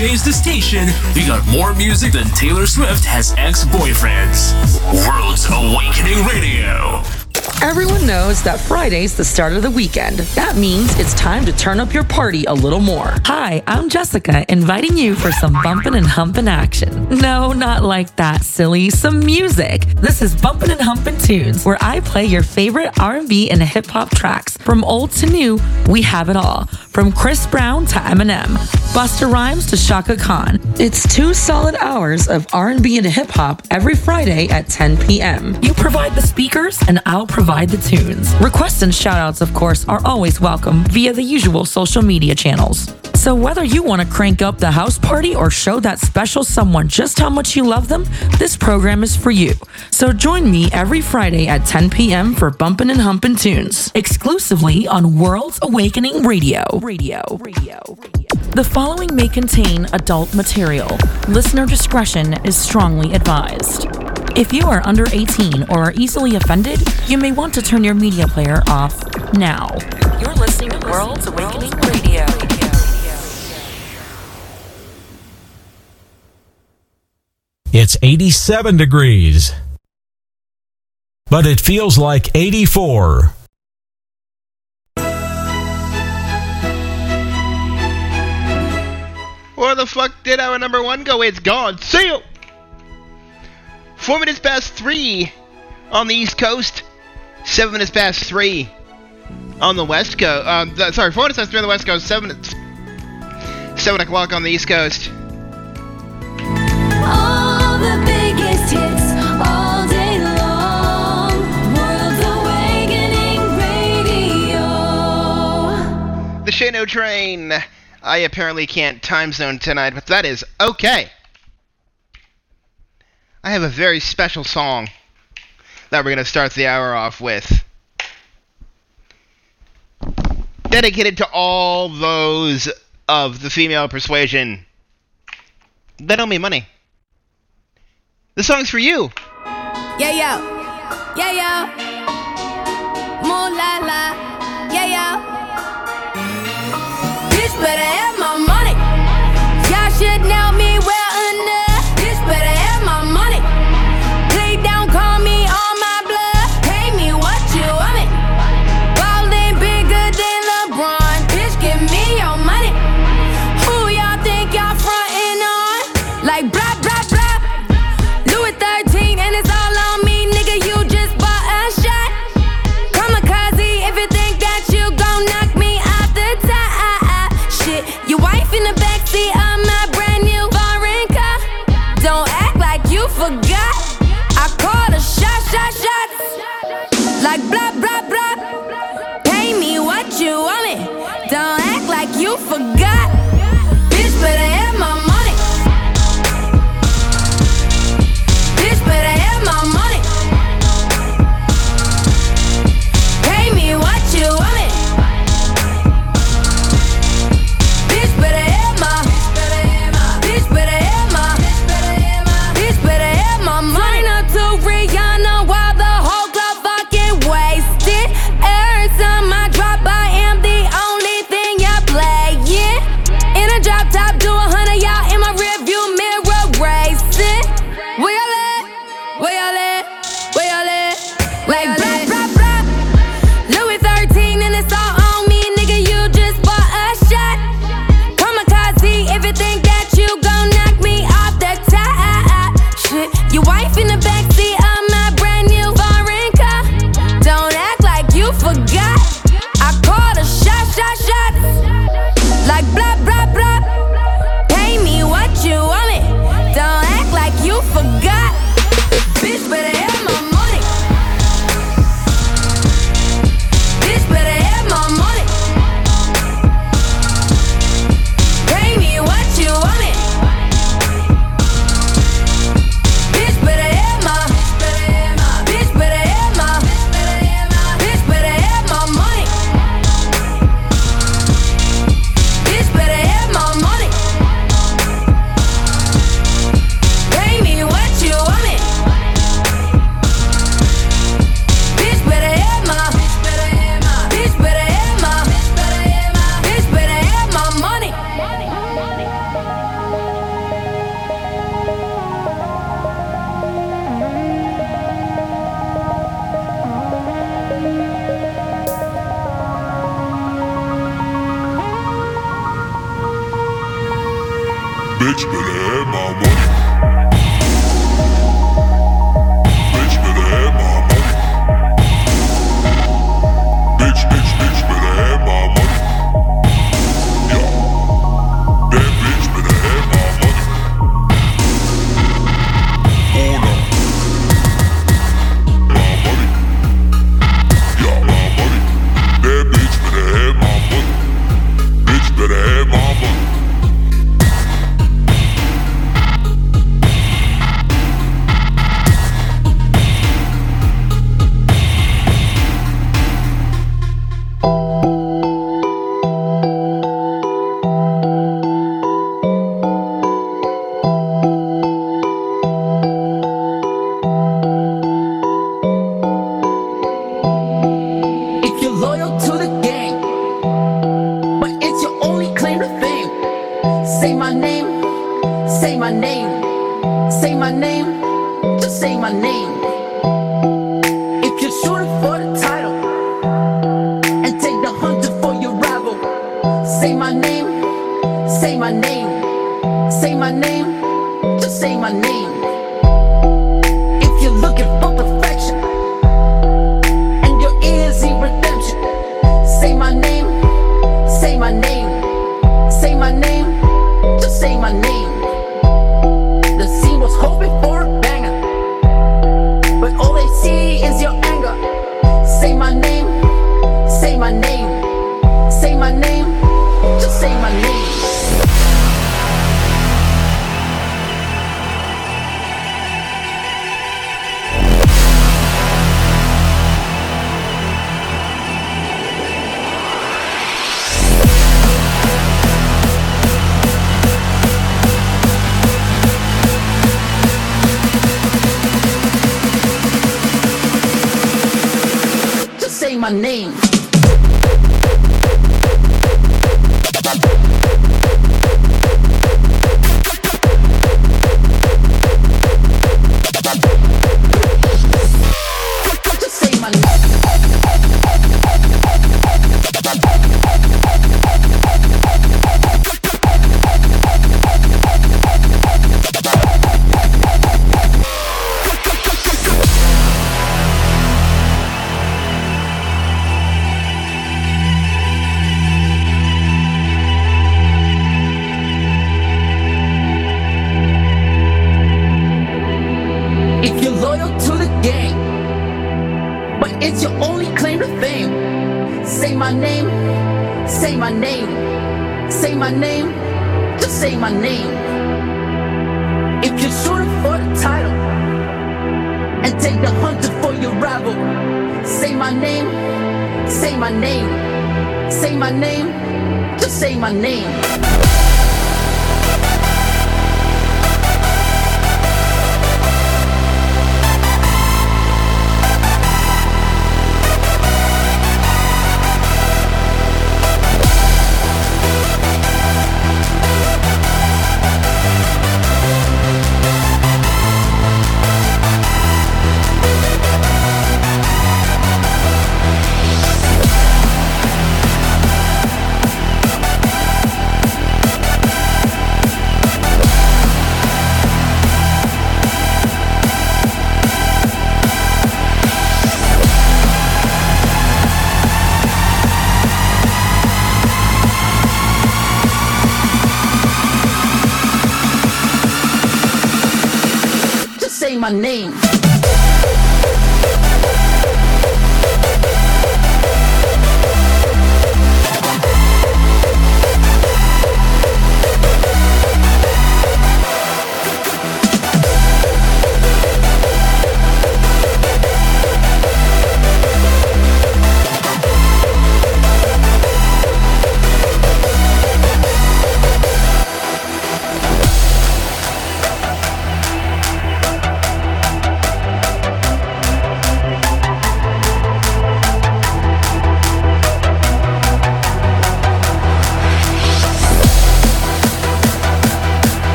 Speaker 3: change the station. We got more music than Taylor Swift has ex boyfriends. World's Awakening Radio.
Speaker 1: Everyone knows that Friday's the start of the weekend. That means it's time to turn up your party a little more. Hi, I'm Jessica, inviting you for some bumpin' and humpin' action. No, not like that, silly. Some music. This is Bumpin' and Humpin' Tunes, where I play your favorite R&B and hip hop tracks. From old to new, we have it all. From Chris Brown to Eminem, Busta Rhymes to Chaka Khan. It's two solid hours of R&B and hip hop every Friday at 10 p.m. You provide the speakers, and I'll provide the tunes. Requests and shoutouts, of course, are always welcome via the usual social media channels. So whether you want to crank up the house party or show that special someone just how much you love them, this program is for you. So join me every Friday at 10 p.m. for Bumpin' and Humpin' Tunes, exclusively on World's Awakening Radio. Radio. Radio. The following may contain adult material. Listener discretion is strongly advised. If you are under 18 or are easily offended, you may want to turn your media player off now. You're listening to World's Awakening Radio.
Speaker 6: It's 87 degrees. But it feels like 84.
Speaker 7: Where the fuck did our number one go? It's gone. See you. Four minutes past three on the East Coast. Seven minutes past three on the West Coast. Um, th- sorry, four minutes past three on the West Coast. Seven. Seven o'clock on the East Coast.
Speaker 20: All the biggest hits all day long. World's Awakening Radio.
Speaker 7: The Shane O train. I apparently can't time zone tonight, but that is okay. I have a very special song that we're going to start the hour off with. Dedicated to all those of the female persuasion that owe me money. The song's for you.
Speaker 5: Yeah, yo. Yeah, yo. Moon la la. Yeah. Bitch better have my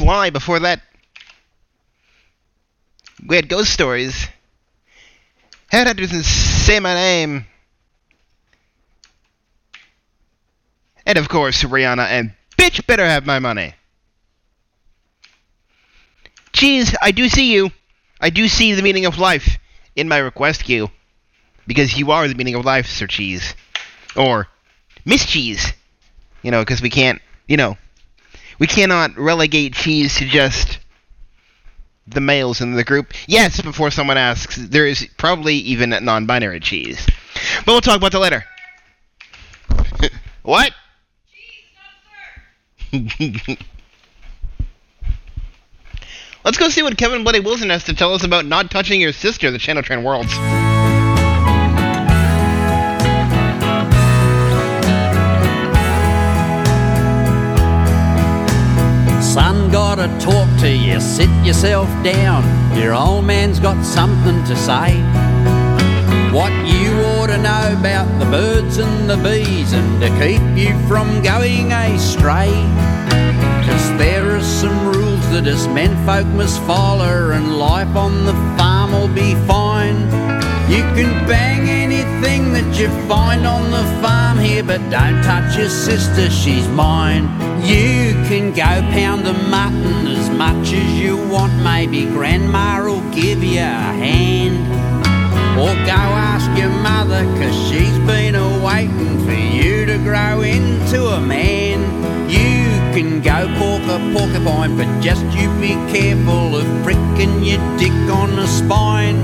Speaker 7: Lie before that. We had Ghost Stories. How Headhunters and Say My Name. And of course, Rihanna and Bitch Better Have My Money. Cheese, I do see you. I do see the meaning of life in my request queue. Because you are the meaning of life, Sir Cheese. Or Miss Cheese. You know, because we can't, you know, we cannot relegate cheese to just the males in the group. Yes, before someone asks, there is probably even non binary cheese. But we'll talk about that later. what? Cheese, Let's go see what Kevin Bloody Wilson has to tell us about not touching your sister, the Shane O Train Worlds.
Speaker 21: Son, gotta talk to you, sit yourself down. Your old man's got something to say. What you ought to know about the birds and the bees, and to keep you from going astray. Cause there are some rules that us men folk must follow, and life on the farm will be fine. You can bang anything that you find on the farm here, but don't touch your sister, she's mine. You can go pound the mutton as much as you want, maybe grandma will give you a hand. Or go ask your mother, cause she's been a waiting for you to grow into a man. You can go pork a porcupine, but just you be careful of pricking your dick on the spine.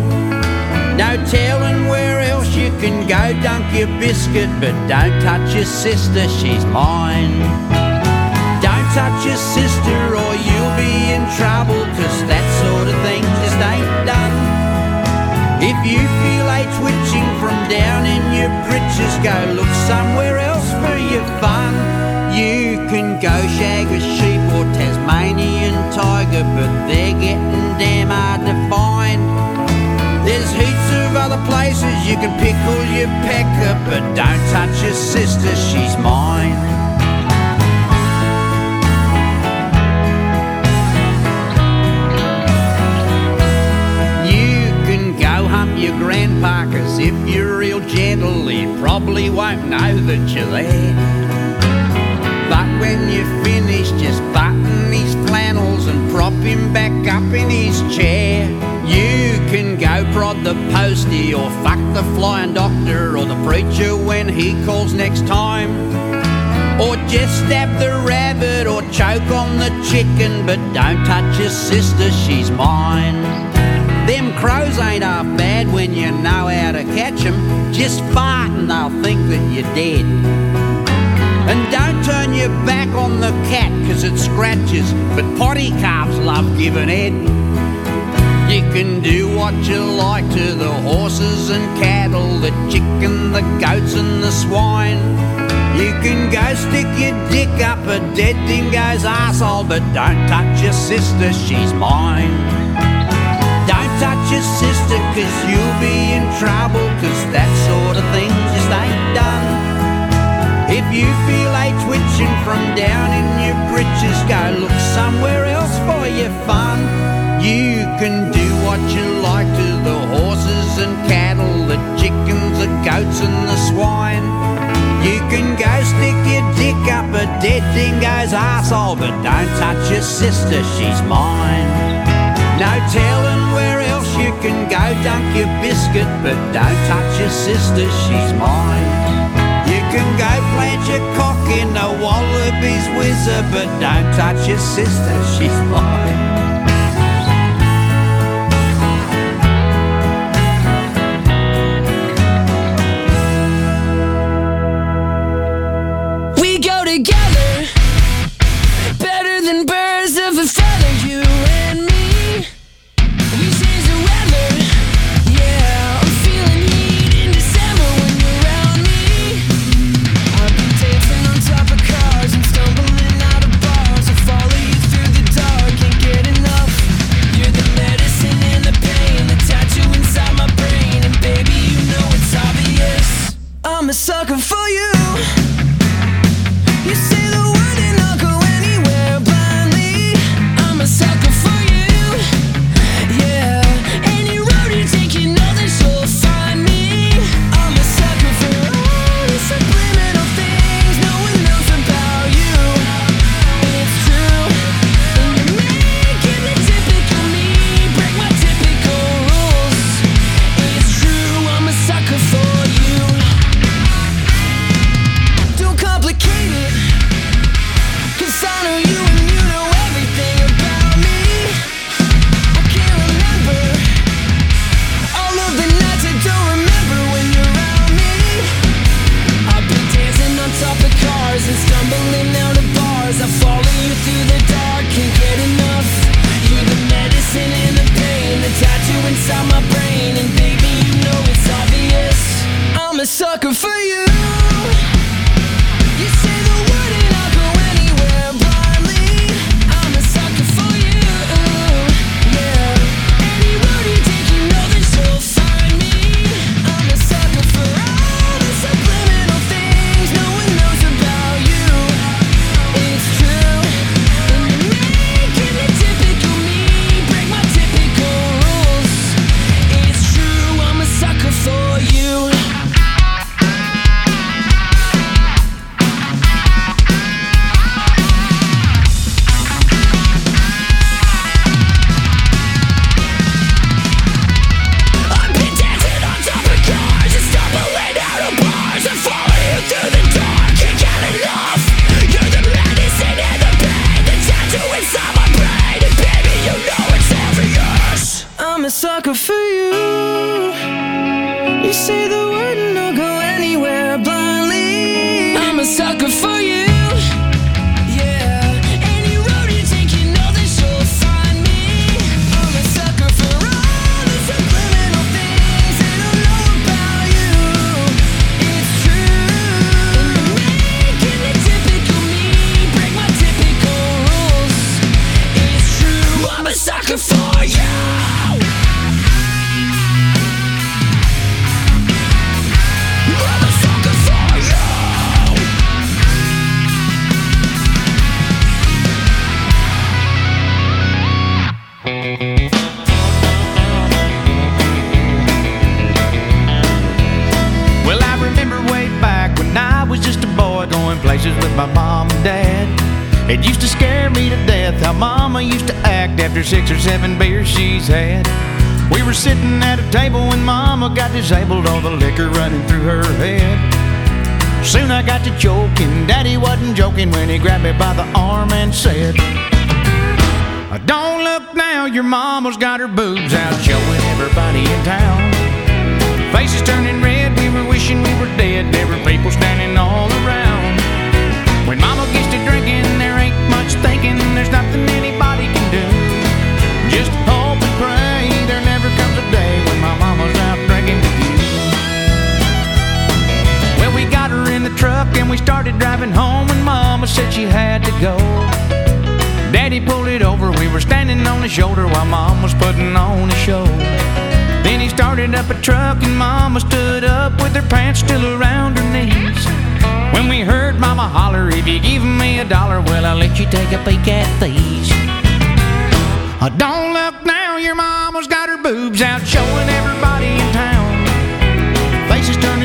Speaker 21: No telling where else you can go dunk your biscuit, but don't touch your sister, she's mine. Touch your sister or you'll be in trouble, cause that sort of thing just ain't done. If you feel a twitching from down in your britches, go look somewhere else for your fun. You can go shag a sheep or Tasmanian tiger, but they're getting damn hard to find. There's heaps of other places you can pickle your pecker, but don't touch your sister, she's mine. Your if you're real gentle, he probably won't know that you're there. But when you finish, just button his flannels and prop him back up in his chair. You can go prod the postie or fuck the flying doctor or the preacher when he calls next time. Or just stab the rabbit or choke on the chicken, but don't touch your sister, she's mine. Them crows ain't half bad when you know how to catch 'em. Just fart and they'll think that you're dead. And don't turn your back on the cat, cause it scratches, but poddy calves love giving head. You can do what you like to the horses and cattle, the chicken, the goats and the swine. You can go stick your dick up a dead dingo's arsehole, but don't touch your sister, she's mine. Touch your sister, cause you'll be in trouble, cause that sort of thing just ain't done. If you feel a twitching from down in your britches, go look somewhere else for your fun. You can do what you like to the horses and cattle, the chickens, the goats and the swine. You can go stick your dick up a dead dingo's arsehole, but don't touch your sister, she's mine. No telling you can go dunk your biscuit, but don't touch your sister, she's mine. You can go plant your cock in the wallaby's whizzer, but don't touch your sister, she's mine.
Speaker 10: We go together, talking when
Speaker 22: he grabbed me by the arm and said, Don't look now, your mama's got her boo. up a truck and Mama stood up with her pants still around her knees. When we heard Mama holler, if you give me a dollar, well, I'll let you take a peek at these. I don't look now, your mama's got her boobs out showing everybody in town. Faces
Speaker 23: turned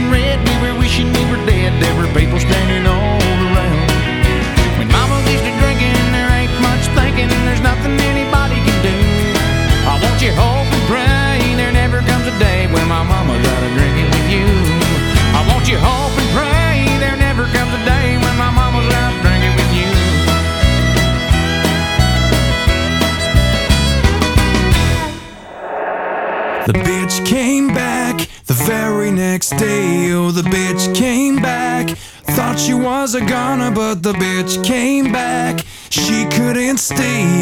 Speaker 23: day, oh, the bitch came back. Thought she was a goner, but the bitch came back. She couldn't stay,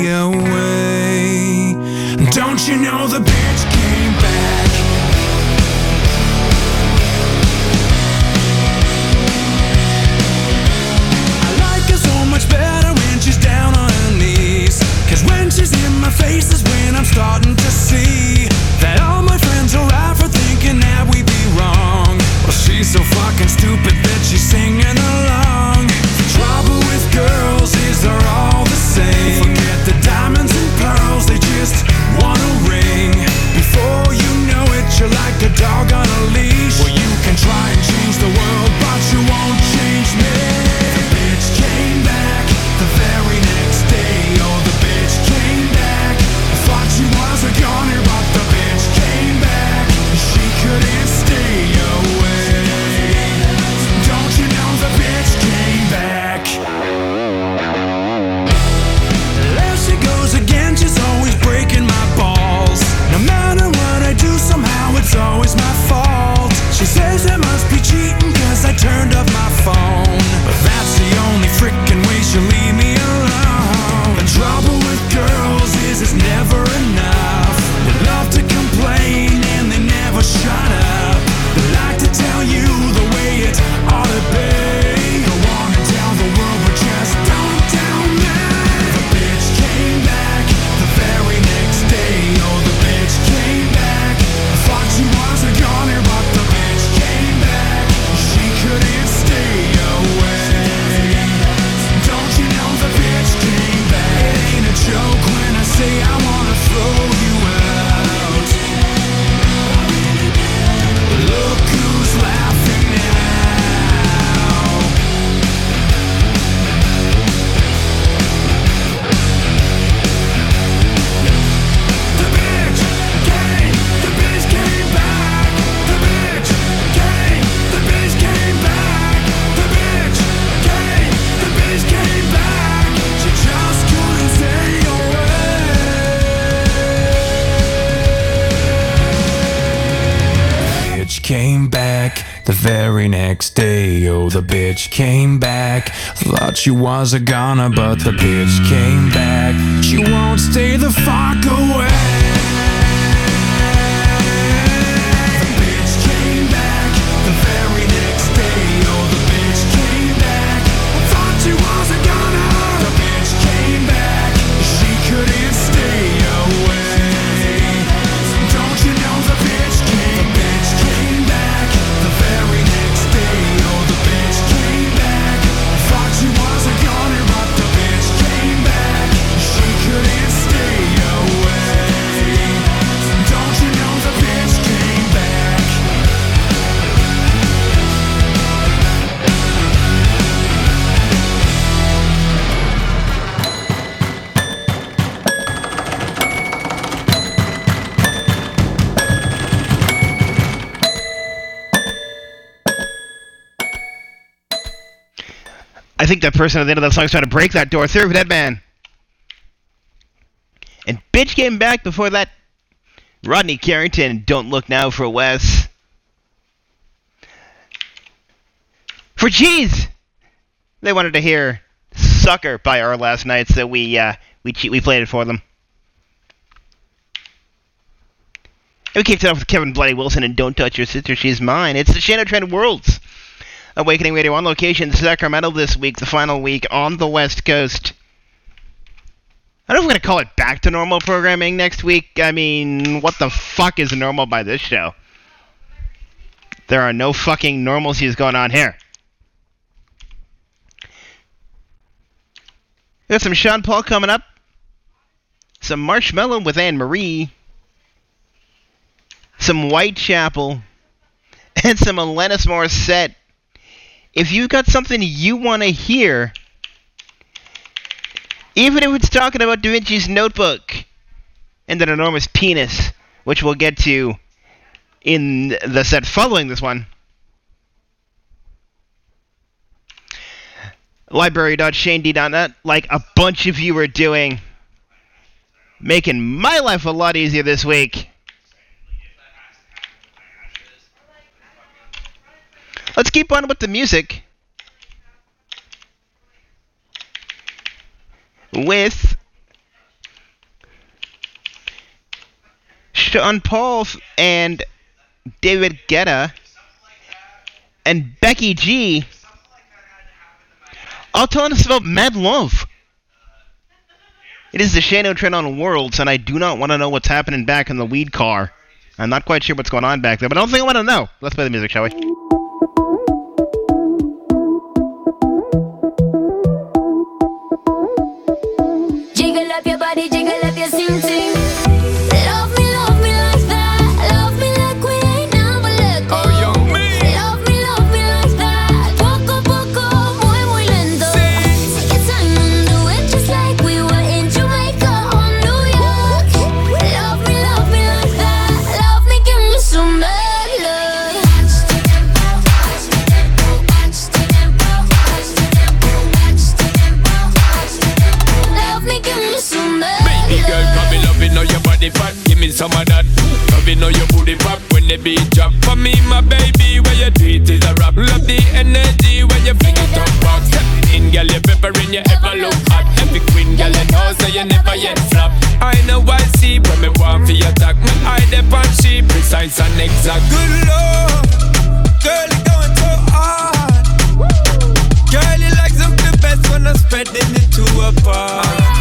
Speaker 23: she was a goner, but the bitch came back. She won't stay the fuck away.
Speaker 7: Think that person at the end of that song is trying to break that door through, Dead Man. And bitch came back before that. Rodney Carrington, Don't Look Now for Wes. For cheese! They wanted to hear Sucker by our last night, so we, uh, we, we played it for them. And we kicked it off with Kevin Bloody Wilson and Don't Touch Your Sister, She's Mine. It's the Shane O Train Worlds. Awakening Radio on location Sacramento this week, the final week on the West Coast. I don't know if we're going to call it back to normal programming next week. I mean, what the fuck is normal by this show? There are no fucking normalcies going on here. We got some Sean Paul coming up. Some Marshmello with Anne Marie. Some Whitechapel. And some Alanis Morissette. If you've got something you want to hear, even if it's talking about Da Vinci's notebook and an enormous penis, which we'll get to in the set following this one. Library.shandy.net, like a bunch of you are doing, making my life a lot easier this week. Let's keep on with the music. With Sean Paul and David Guetta and Becky G all telling us about Mad Love. It is the Shane O Train on Worlds, and I do not want to know what's happening back in the weed car. I'm not quite sure what's going on back there, but I don't think I want to know. Let's play the music, shall we?
Speaker 12: Girl, you peppering, you ever look hot. Every queen, girl, you know, so you never yet flop. I know I see when me want for your. Me eye the punch, she precise and exact. Good lord, girl, you going so hard. Girl, you like something best when I'm spreading it to a bar.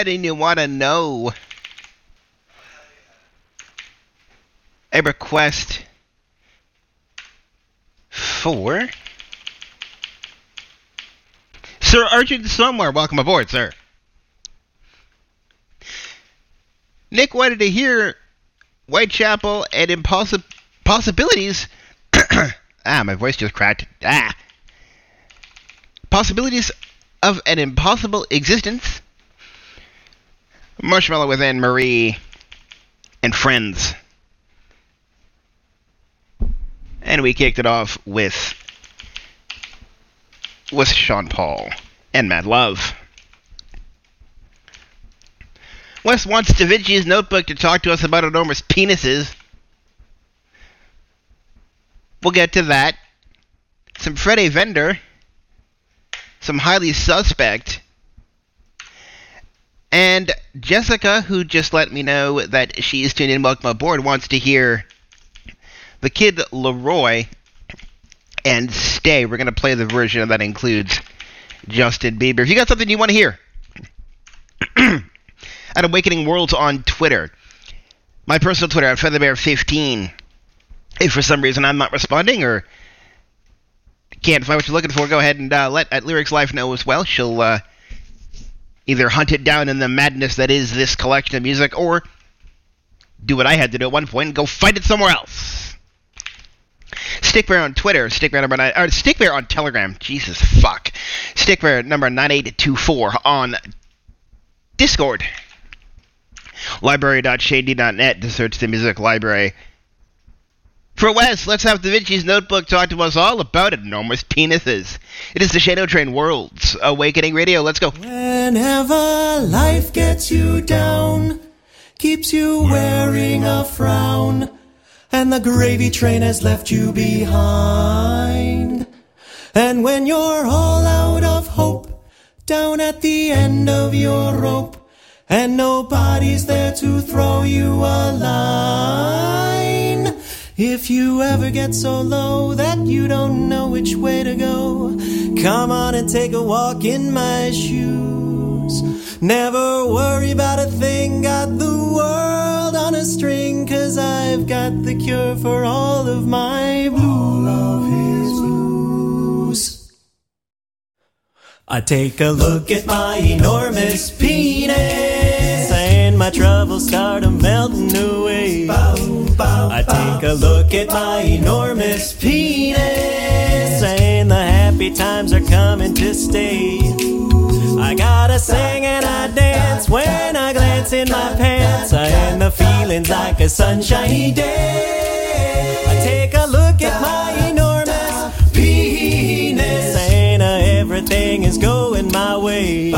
Speaker 8: setting you want to know. A
Speaker 7: request for Sir Archie Somewhere. Welcome aboard, sir. Nick wanted to hear Whitechapel and impossible possibilities. ah, my voice just cracked. Ah, possibilities of an impossible existence. Marshmello with Anne Marie and friends. And we kicked it off with with Sean Paul and Mad Love. Wes wants Da Vinci's notebook to talk to us about enormous penises. We'll get to that. Some Freddy Fender. Some highly suspect. And Jessica, who just let me know that she is tuned in, welcome aboard, wants to hear the kid LAROI and Stay. We're going to play the version that includes Justin Bieber. If you got something you want to hear, at Awakening Worlds on Twitter. My personal Twitter at FeatherBear15. If for some reason I'm not responding or can't find what you're looking for, go ahead and uh, let at Lyrics Life know as well. She'll uh, either hunt it down in the madness that is this collection of music or do what I had to do at one point and go find it somewhere else. Stickbear on Twitter, Stickbear number nine, or Stickbear on Telegram. Jesus fuck. Stickbear number nine eight two four on Discord. Library.shady.net to search the music library. For Wes, let's have Da Vinci's Notebook talk to us all about enormous penises. It is the Shane O Train Worlds Awakening Radio. Let's go.
Speaker 24: Whenever life gets you down, keeps you wearing a frown, and the gravy train has left you behind. And when you're all out of hope, down at the end of your rope, and nobody's there to throw you a line. If you ever get so low that you don't know which way to go, come on and take a walk in my shoes. Never worry about a thing, got the world on a string, cause I've got the cure for all of my blues. All of his blues. I take a look at my enormous penis, and my troubles start a melting away. I take a look at my enormous penis, saying the happy times are coming to stay. I gotta sing and I dance when I glance in my pants, and the feeling's like a sunshiny day. I take a look at my enormous penis, and uh, everything is going my way.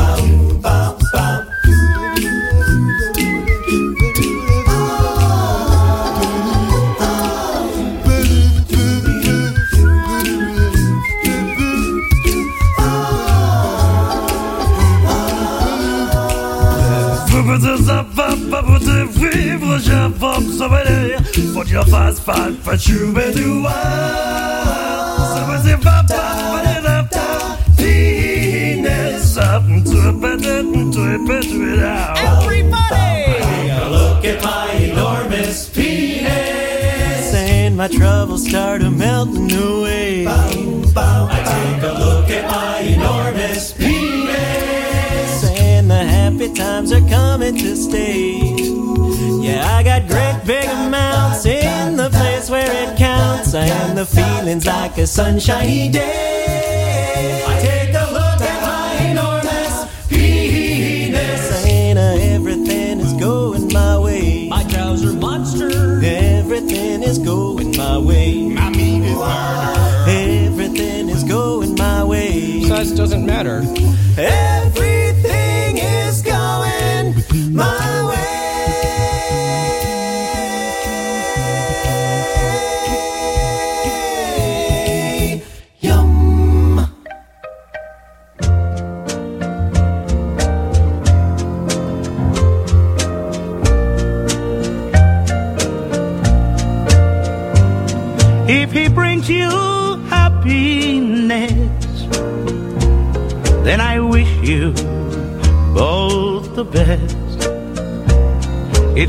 Speaker 25: Vivre, j'informe sommeil Faut dire face, face, face, you may do Ça va, c'est pas, pas, pas, pas, pas, Penis up to a bed, to a bed, to it out.
Speaker 24: Everybody! Take a look at my enormous penis, and my troubles start a melting away. I take a look at my enormous penis, and the happy times are coming to stay. Yeah, I got great big amounts in the place where it counts, and the feeling's like a sunshiny day. I take a look at my enormous penis, and uh, everything is going my way. My trouser monster. Everything is going my way. My meat is murder. Everything is going my way.
Speaker 26: Size doesn't matter.
Speaker 24: Everything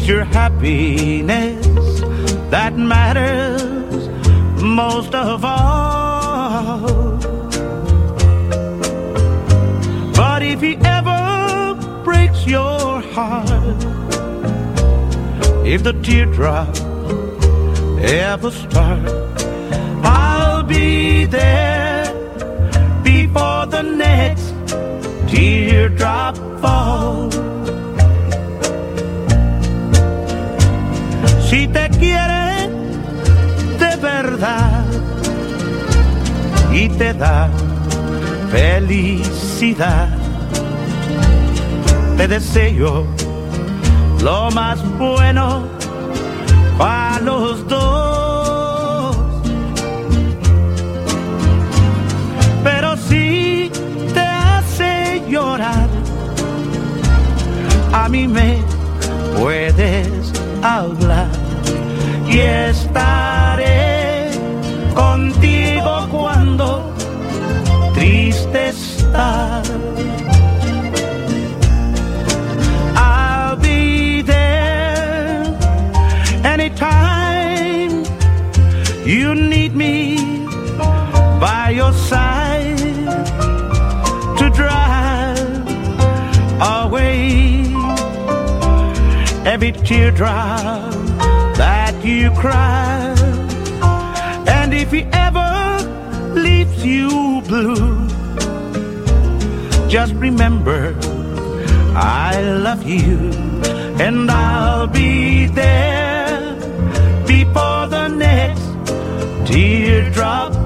Speaker 25: It's your happiness that matters most of all. But if he ever breaks your heart, if the teardrop ever start, I'll be there before the next teardrop falls. si te quiere de verdad y te da felicidad. Te deseo lo más bueno para los dos. Pero si te hace llorar,
Speaker 27: a mí me puedes hablar. y estaré contigo cuando triste estás. I'll be there anytime you need me by your side to drive away every teardrop you cry. And if he ever leaves you blue, just remember I love you and I'll be there before the next teardrop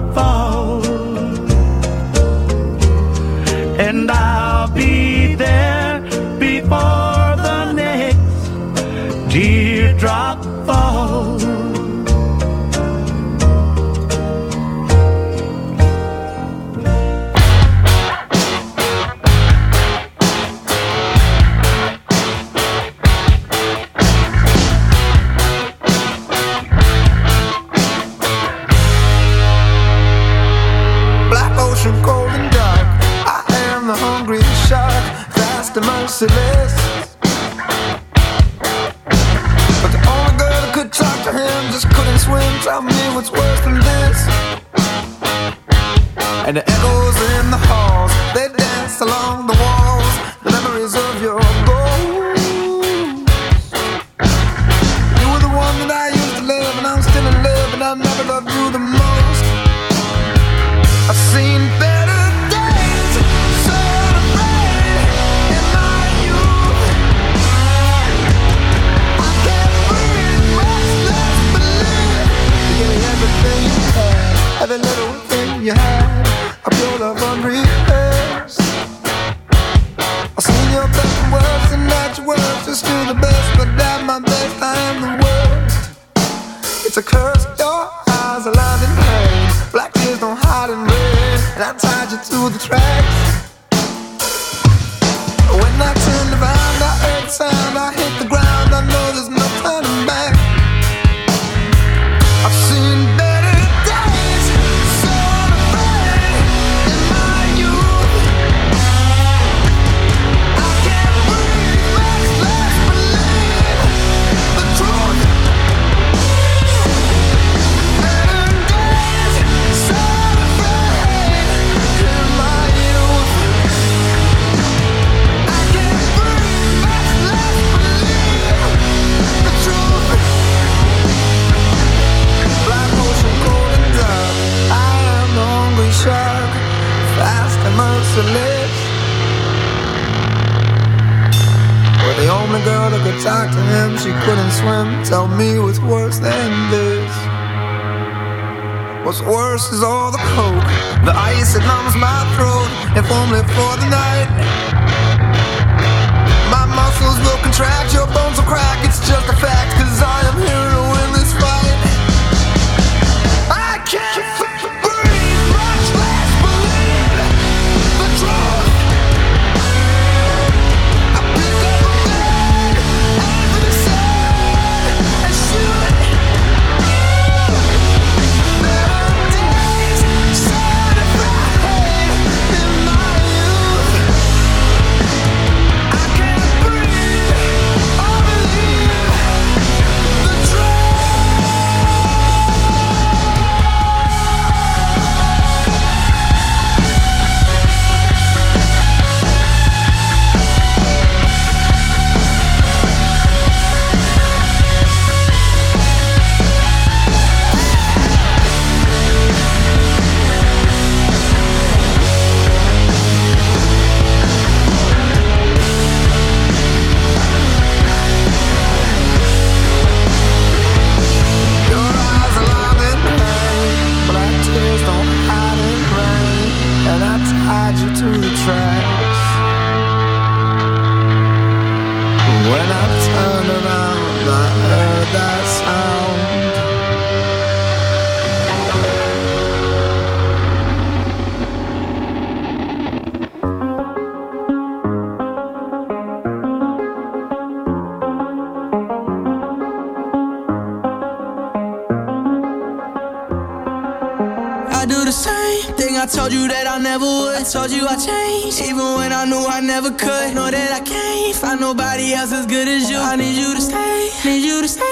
Speaker 27: even when I knew I never could. Know that I can't find nobody else as good as you. I need you to stay, need you to stay.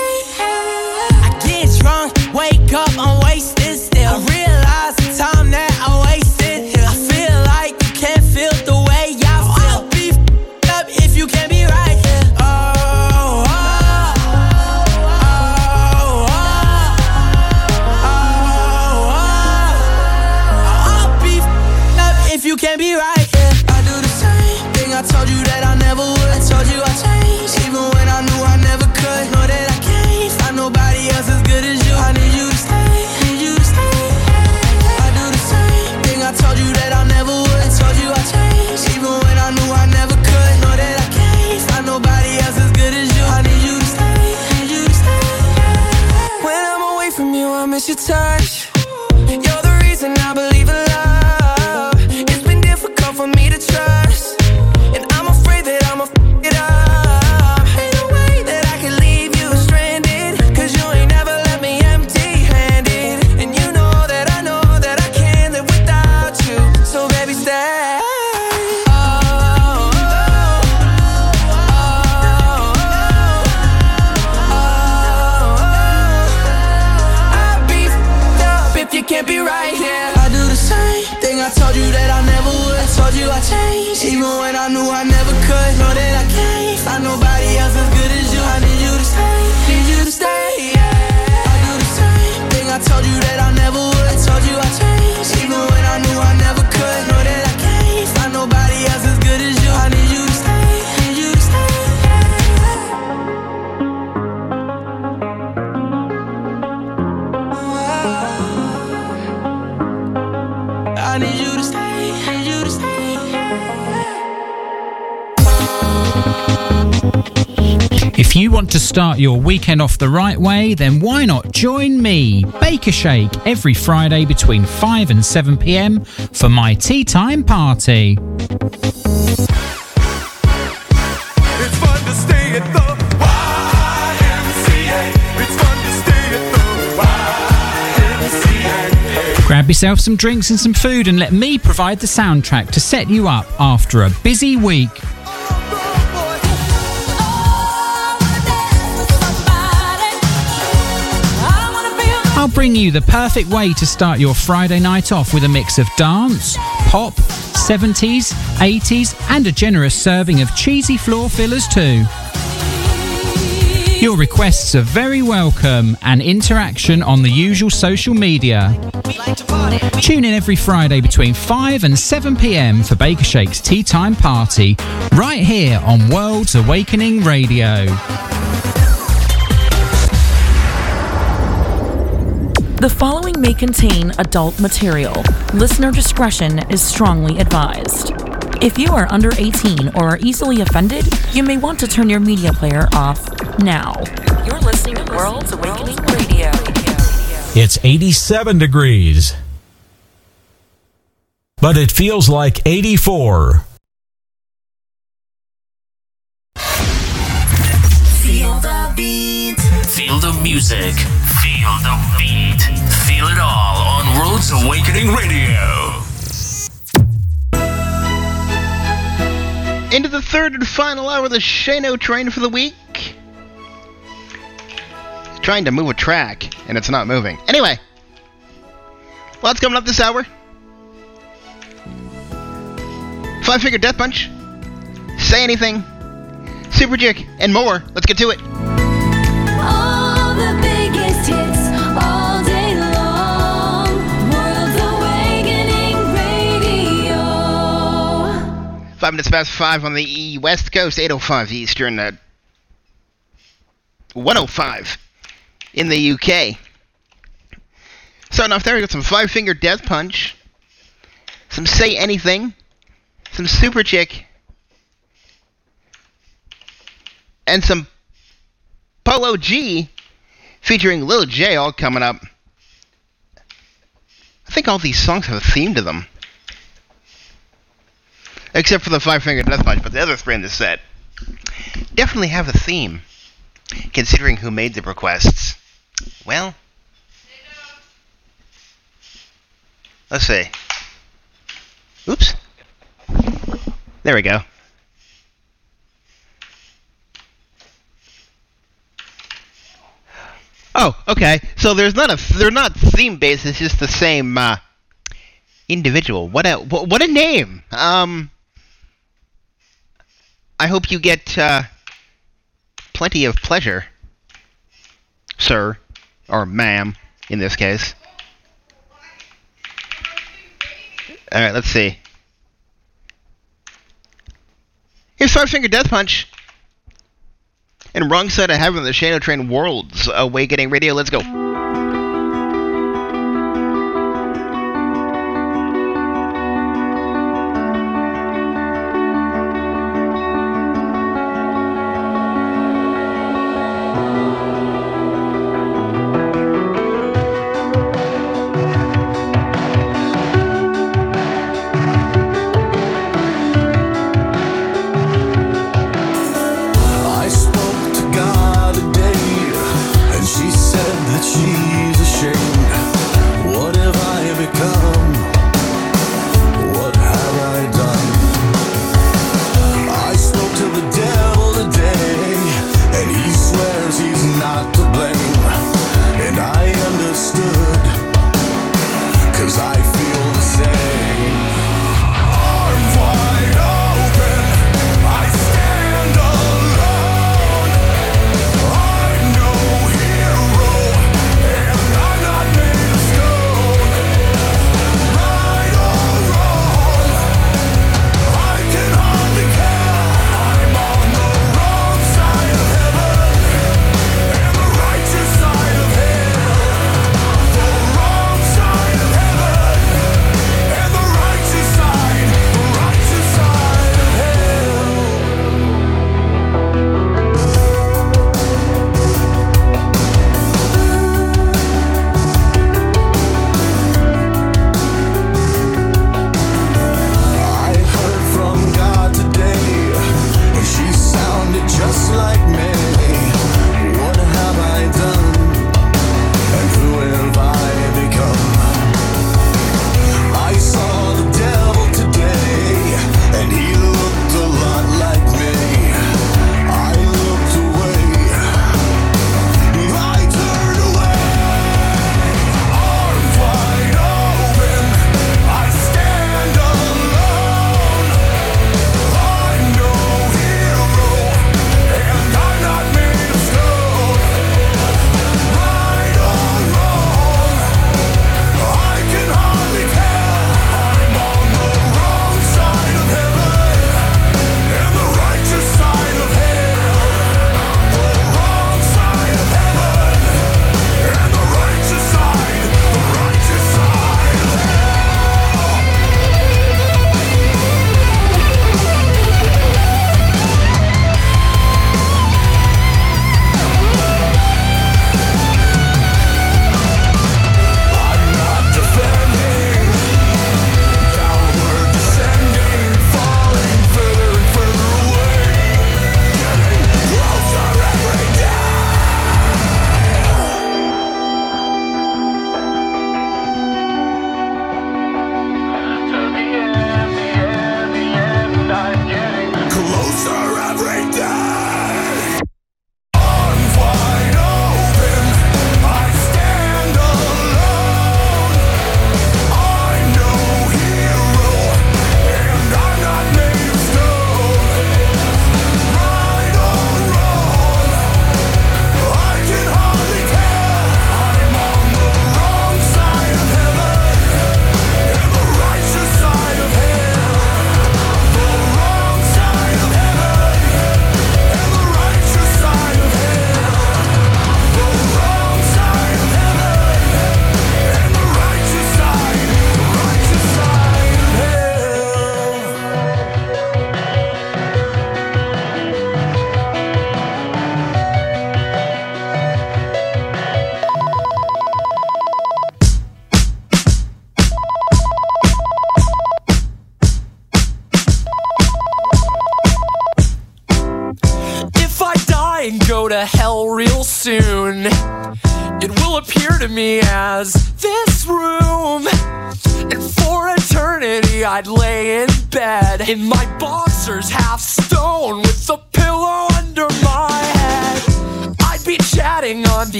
Speaker 27: I get drunk, wake up, I'm
Speaker 28: start your weekend off the right way, then why not join me, Baker Shake, every Friday between 5 and 7 pm for my tea time party.
Speaker 29: It's fun to stay at the YMCA. It's fun to stay at the YMCA.
Speaker 28: Grab yourself some drinks and some food and let me provide the soundtrack to set you up after a busy week. I'll bring you the perfect way to start your Friday night off with a mix of dance, pop, 70s, 80s, and a generous serving of cheesy floor fillers too. Your requests are very welcome and interaction on the usual social media. Tune in every Friday between 5 and 7 pm for Baker Shake's Tea Time Party, right here on World's Awakening Radio.
Speaker 1: The following may contain adult material. Listener discretion is strongly advised. If you are under 18 or are easily offended, you may want to turn your media player off now. You're listening to World's Awakening Radio.
Speaker 3: It's 87 degrees. But it feels like 84.
Speaker 7: Final hour of the Shane O train for the week. Trying to move a track, and it's not moving. Anyway, what's coming up this hour? Five Finger Death Punch, Say Anything, Superchick, and more. Let's get to it. Five minutes past five on the West Coast, 8.05 Eastern, uh, 105 in the UK. Starting off there, we got some Five Finger Death Punch, some Say Anything, some Super Chick, and some Polo G featuring Lil Tjay all coming up. I think all these songs have a theme to them. Except for the Five Finger Death Punch, but the other three in the set definitely have a theme, considering who made the requests. Well, let's see.
Speaker 15: Oops. There we go. Oh, okay. So there's not a they're not theme based. It's just the same uh, individual. What a what a name. Um, I hope you get uh, plenty of pleasure, sir, or ma'am, in this case. All right, let's see. Here's Five Finger Death Punch. And wrong side of heaven, the Shane O Train worlds awakening radio. Let's go.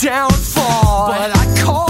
Speaker 30: Downfall. But I call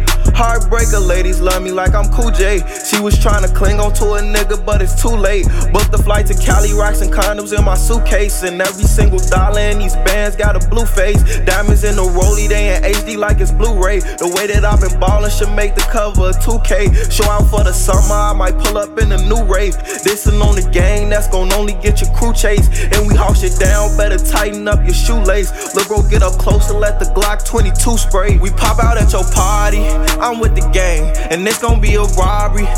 Speaker 19: Heartbreaker ladies love me like I'm Cool J. She was trying to cling on to a nigga, but it's too late. Booked the flight to Cali, rocks and condoms in my suitcase. And every single dollar in these bands got a blue face. Diamonds in the rollie, they in HD like it's Blu-ray. The way that I've been ballin' should make the cover of 2K. Show out for the summer, I might pull up in a new rave. This on the gang, that's gon' only get your crew chased. And we haul shit down, better tighten up your shoelace. Look, bro, get up close and let the Glock 22 spray. We pop out at your party, I'm with the gang, and it's gon' be a robbery.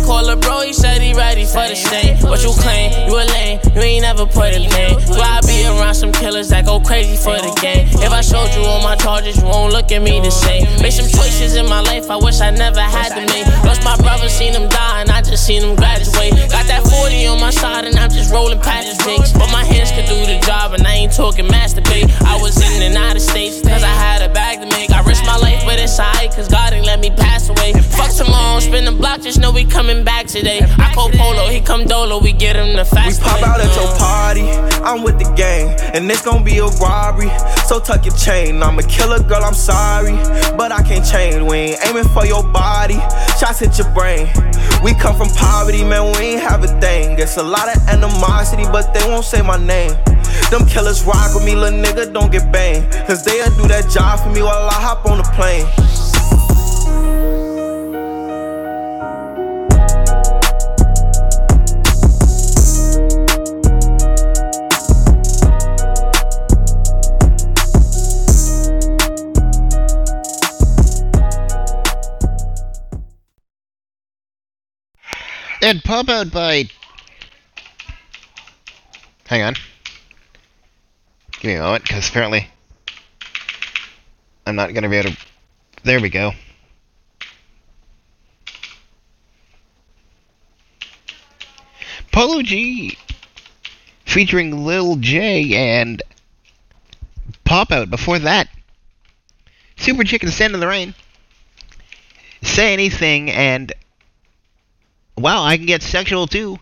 Speaker 26: I call a bro, he said he ready for the stain. What you claim? You a lame, you ain't never put a pain. Why I be around some killers that go crazy for the game? If I showed you all my charges, you won't look at me the same. Made some choices in my life I wish I never had to make. Lost my brother, seen him die, and I just seen him graduate. Got that 40 on my side, and I'm just rolling past the jakes. But my hands could do the job, and I ain't talking masturbate. I was in and out of states, cause I had a bag to make. I risked my life, but it's alright, cause God ain't let me pass away. Fuck tomorrow, spin the block, just know we coming back today. I call Polo, he come Dolo, we get him the fast
Speaker 19: We pop out at your party, I'm with the gang, and it's gon' be a robbery. So tuck your chain, I'm a killer girl, I'm sorry, but I can't change. We ain't aiming for your body, shots hit your brain. We come from poverty, man, we ain't have a thing. It's a lot of animosity, but they won't say my name. Them killers rock with me, little nigga, don't get banged. Cause they'll do that job for me while I hop on the plane.
Speaker 7: And pop out by. Hang on. Give me a moment, because apparently I'm not going to be able to. There we go. Polo G featuring Lil Tjay and Pop Out before that. Super Chicken Stand in the Rain. Say anything and wow, I can get sexual too.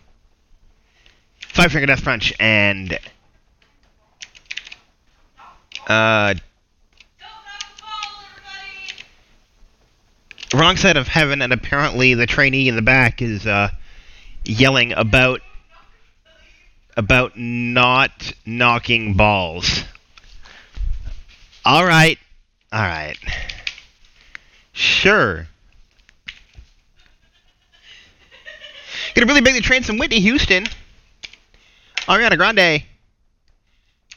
Speaker 7: Five Finger Death Punch and uh Wrong Side of Heaven and apparently the trainee in the back is uh yelling about about not knocking balls. All right. All right. Sure. Gonna really big the train some Whitney Houston. Ariana Grande.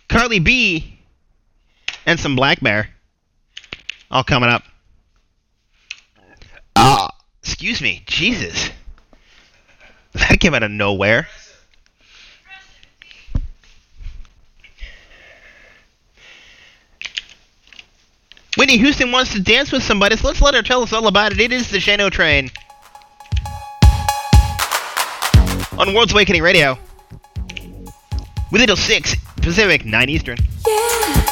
Speaker 7: Cardi B. And some blackbear. All coming up. Ah, excuse me. Jesus. That came out of nowhere. Whitney Houston wants to dance with somebody, so let's let her tell us all about it. It is the Shane O Train. On World's Awakening Radio. With until 6 Pacific, 9 Eastern.
Speaker 10: Clock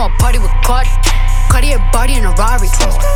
Speaker 31: bitch want party with Cardi. Cardi a body in a Rari.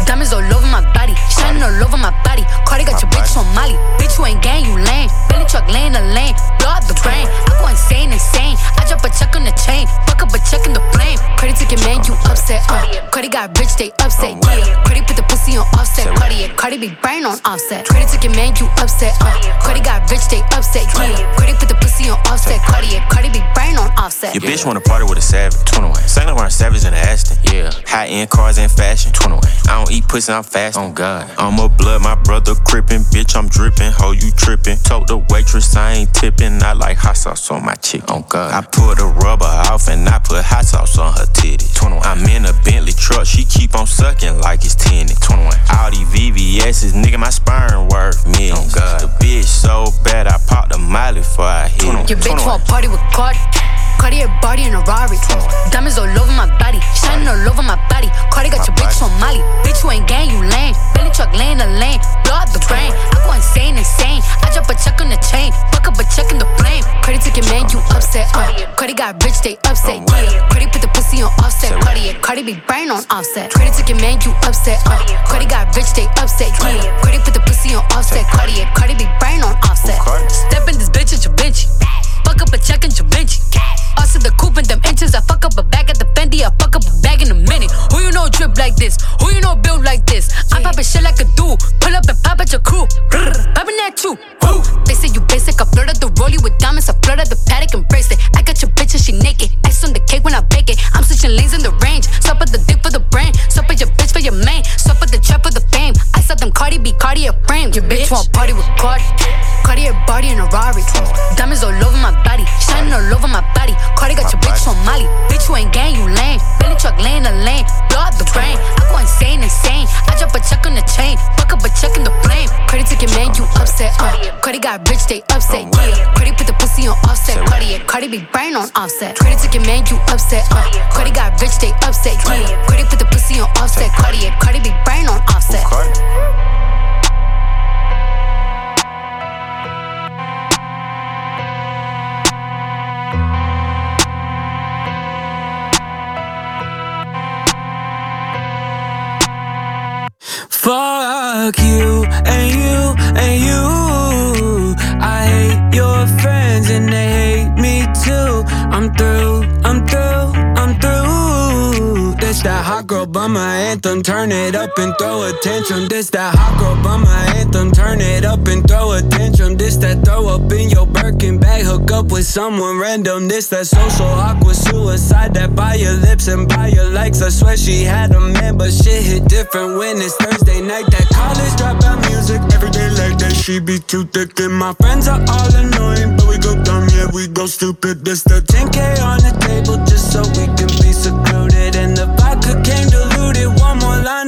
Speaker 31: Diamonds all over my body. Shining all over my body. Cardi got your bitch on Molly. Bitch, you ain't gang, you lame. Billy truck laying the lane. Blow up the brain. I go insane, insane. I drop a check on the chain. Fuck up a check in the flame. Cardi took your man, you upset. Uh. Cardi got rich, they upset. Yeah. Cardi put the pussy on offset. Cardi, Cardi be brain on offset. Cardi took your man, you upset. Uh. Cardi got rich, they upset. Yeah. Cardi put the pussy on offset. Cardi, Cardi be brain on offset. Your bitch wanna party with a
Speaker 32: savage. 21. Saint Laurent Savage in the Aston. Yeah. High end cars and fashion. 21. I don't eat pussy, I'm fast. On oh, God. I'm a blood, my brother crippin'. Bitch, I'm drippin'. Ho, you trippin'. Told the waitress I ain't tippin'. I like hot sauce on my chick. On God. I pull the rubber off and I put hot sauce on her titties. 21. I'm in a Bentley truck. She keep on sucking like it's tinted. 21. All these VVS's, nigga, my sperm worth millions. On God. The bitch so bad, I popped a molly before I hit him.
Speaker 31: Your bitch want party with Cardi. Cardi a body in a Rari. Diamonds all over my body. Shining all over my body. Cardi got your bitch on Molly. Bitch, you ain't gang, you lame. Billy truck laying the lane. Blow up the brain. I go insane, insane. I drop a check on the chain. Fuck up a check in the flame. Cardi took your man, you upset. Uh. Cardi got rich, they upset. Yeah. Cardi put the pussy on offset. Cardi, Cardi be brain on offset. Cardi took your man, you upset. Uh. Cardi got rich, they upset. Yeah. Cardi put the pussy on offset. Cardi, Cardi be brain on offset. Step in this bitch at your bench fuck up a check in Givenchy. Us in the coupe and them inches. I fuck up a bag at the Fendi. I fuck up a bag in a minute. Who you know drip like this? Who you know build like this? I pop a shit like a dude. Pull up and pop at your crew. Popping at you. Woo. They say you basic. I flirt at the rollie with diamonds. I flirt at the Patek and bracelet. I got your bitch and she naked. Ice on the cake when I bake it. I'm switching lanes in the range. Swap at the dick for the brain. Swap at your bitch for your man. Swap at the trap for the want party with Cardi. Cardi a body in a Rari. Diamonds all over my body, shining all over my body. Cardi got your bitch on Molly. Bitch, you ain't gang, you lame. Billy truck laying the lane, blow the brain. I go insane, insane. I drop a check on the chain, fuck up a check in the flame. Cardi took your man, you upset. Uh. Cardi got rich, they upset. Yeah. Cardi put the pussy on offset. Cardi, Cardi be brain on offset. Cardi took your man, you upset. Uh. Cardi got rich, they upset. Yeah. Cardi put the pussy on offset. Cardi, Cardi be brain on offset.
Speaker 33: Fuck you and you and you. I hate your friends and they hate me too. I'm through, I'm through, that hot girl bummer anthem. Turn it up and throw a tantrum. This that hot girl bummer anthem. Turn it up and throw a tantrum. This that throw up in your Birkin bag. Hook up with someone random. This that social awkward suicide. That by your lips and by your likes. I swear she had a man, but shit hit different when it's Thursday night. That college dropout music every day like that. She be too thick and my friends are all annoying, but we go dumb, yeah we go stupid. This the 10k on the table just so we can be secluded.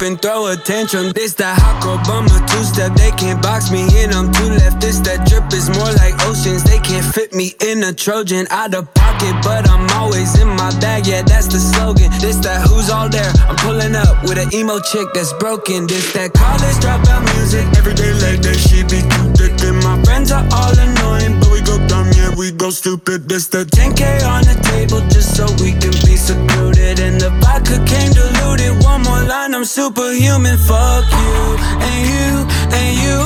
Speaker 33: Up and throw a tantrum. This that hot girl bummer two step. They can't box me in. I'm two left. This that drip is more like oceans. They can't fit me in a Trojan out of pocket, but I'm always in my bag. Yeah, that's the slogan. This that who's all there. I'm pulling up with an emo chick that's broken. This that college dropout music. Every day like that, she be too thick. And my friends are all annoying, but we go dumb, yeah, we go stupid. This the 10k on the table just so we can be secluded. And the vodka came diluted. One more line, I'm superhuman. Fuck you and you and you.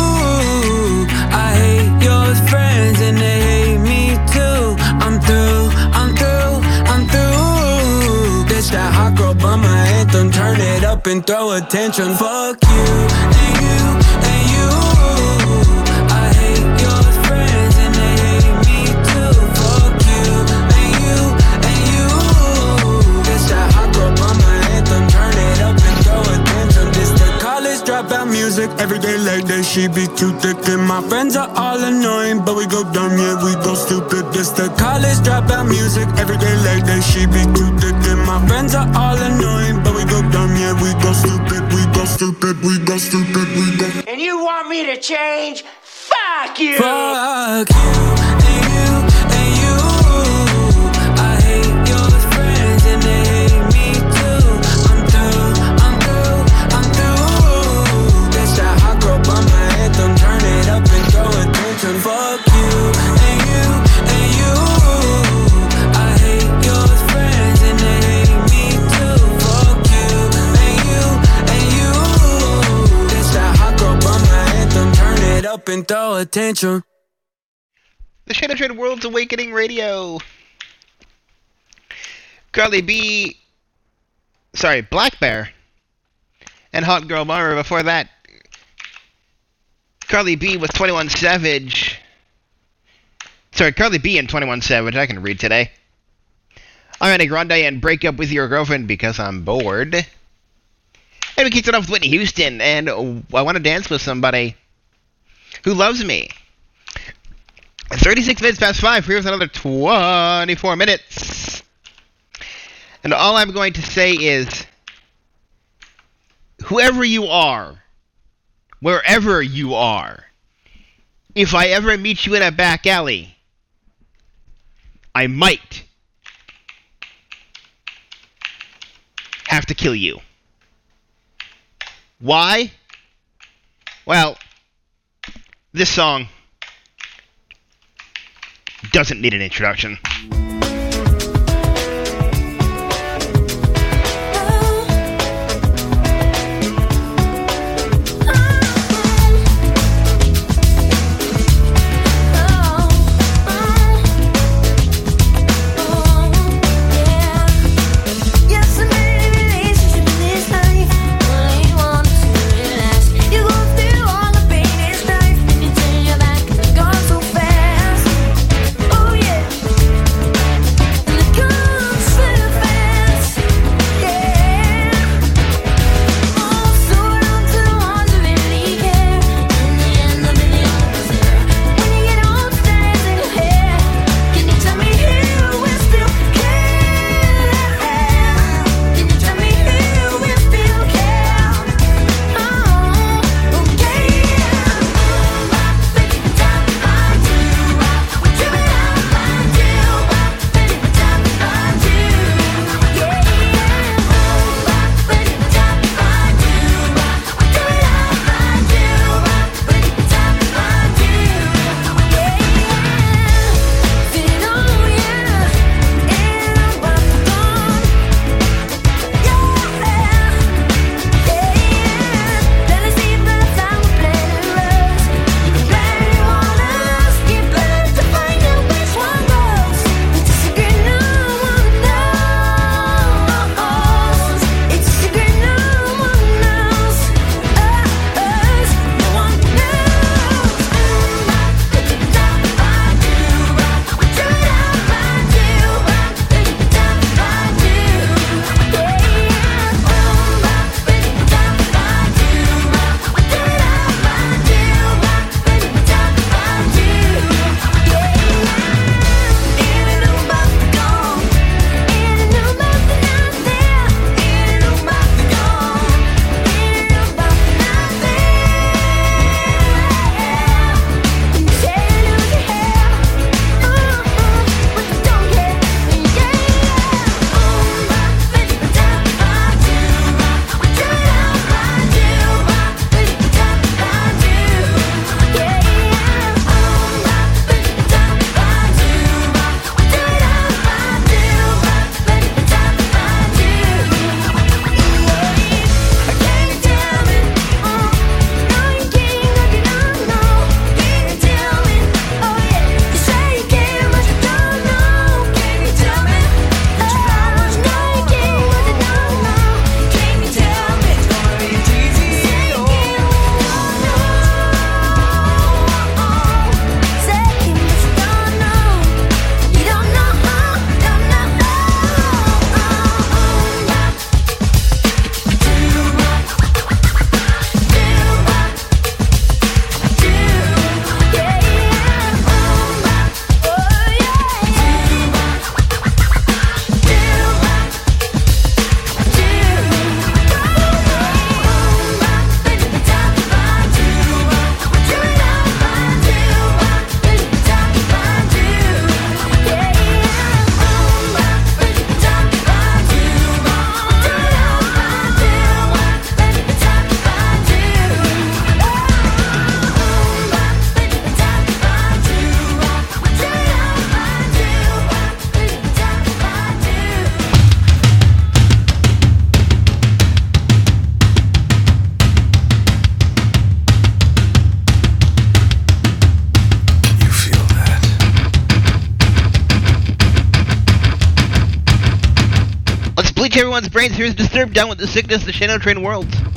Speaker 33: I hate your friends and they hate me too. I'm through, I'm through, I'm through. This that hot girl bummer anthem. Turn it up and throw a tantrum. Fuck you and you and you. Music. Every day like that, she be too thick. And my friends are all annoying, but we go dumb, yeah, we go stupid. This the college dropout music. Every day like that, she be too thick. And my friends are all annoying, but we go dumb, yeah, we go stupid. We go stupid, we go stupid, we go.
Speaker 34: And you want me to change? Fuck you!
Speaker 33: Fuck you and you. Up and throw a tantrum.
Speaker 7: The Shane O Train World's Awakening Radio. Cardi B. Sorry, blackbear. And Hot Girl Mara before that. Cardi B with 21 Savage. Sorry, Cardi B and 21 Savage. I can read today. Ariana Grande and Break Up With Your Girlfriend Because I'm Bored. And we kicked it off with Whitney Houston and I Want to Dance With Somebody Who Loves Me. 36 minutes past 5. Here's another 24 minutes. And all I'm going to say is whoever you are, wherever you are, if I ever meet you in a back alley, I might have to kill you. Why? Well, this song doesn't need an introduction.
Speaker 34: is disturbed down with the sickness the Shane O Train world.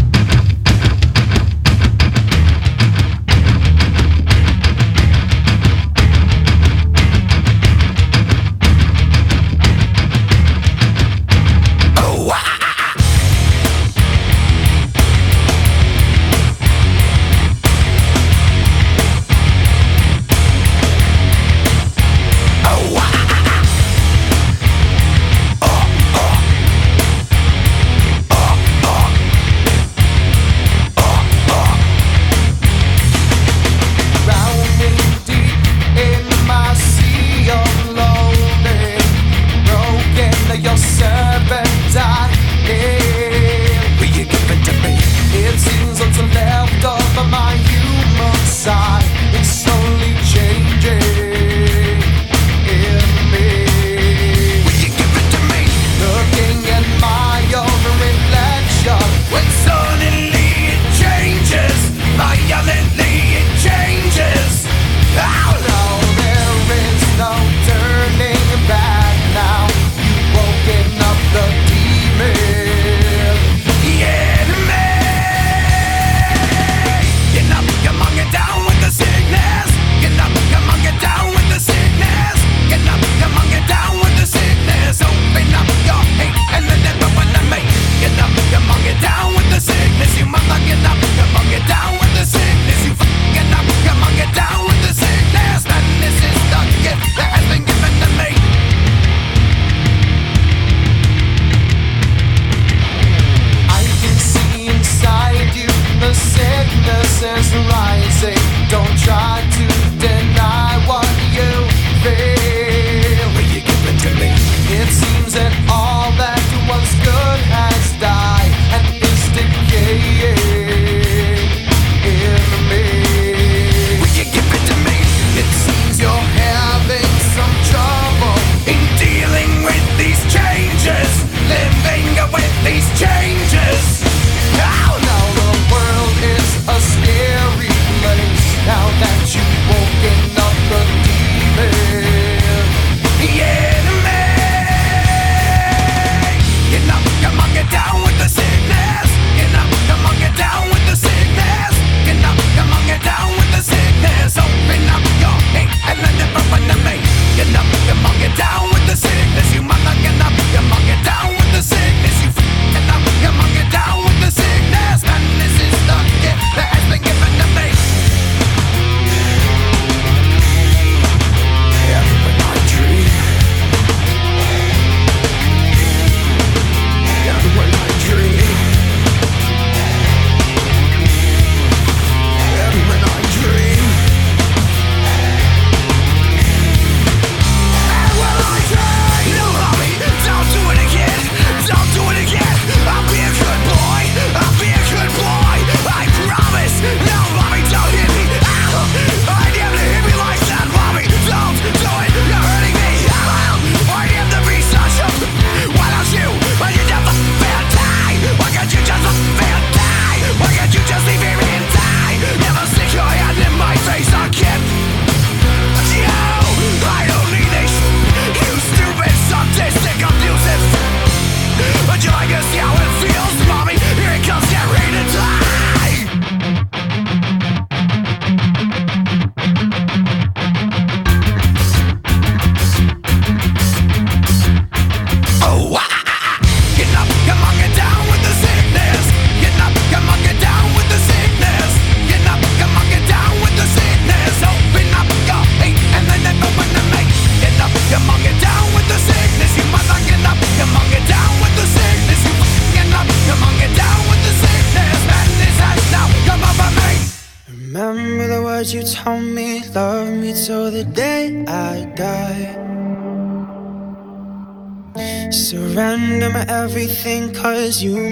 Speaker 27: Cause you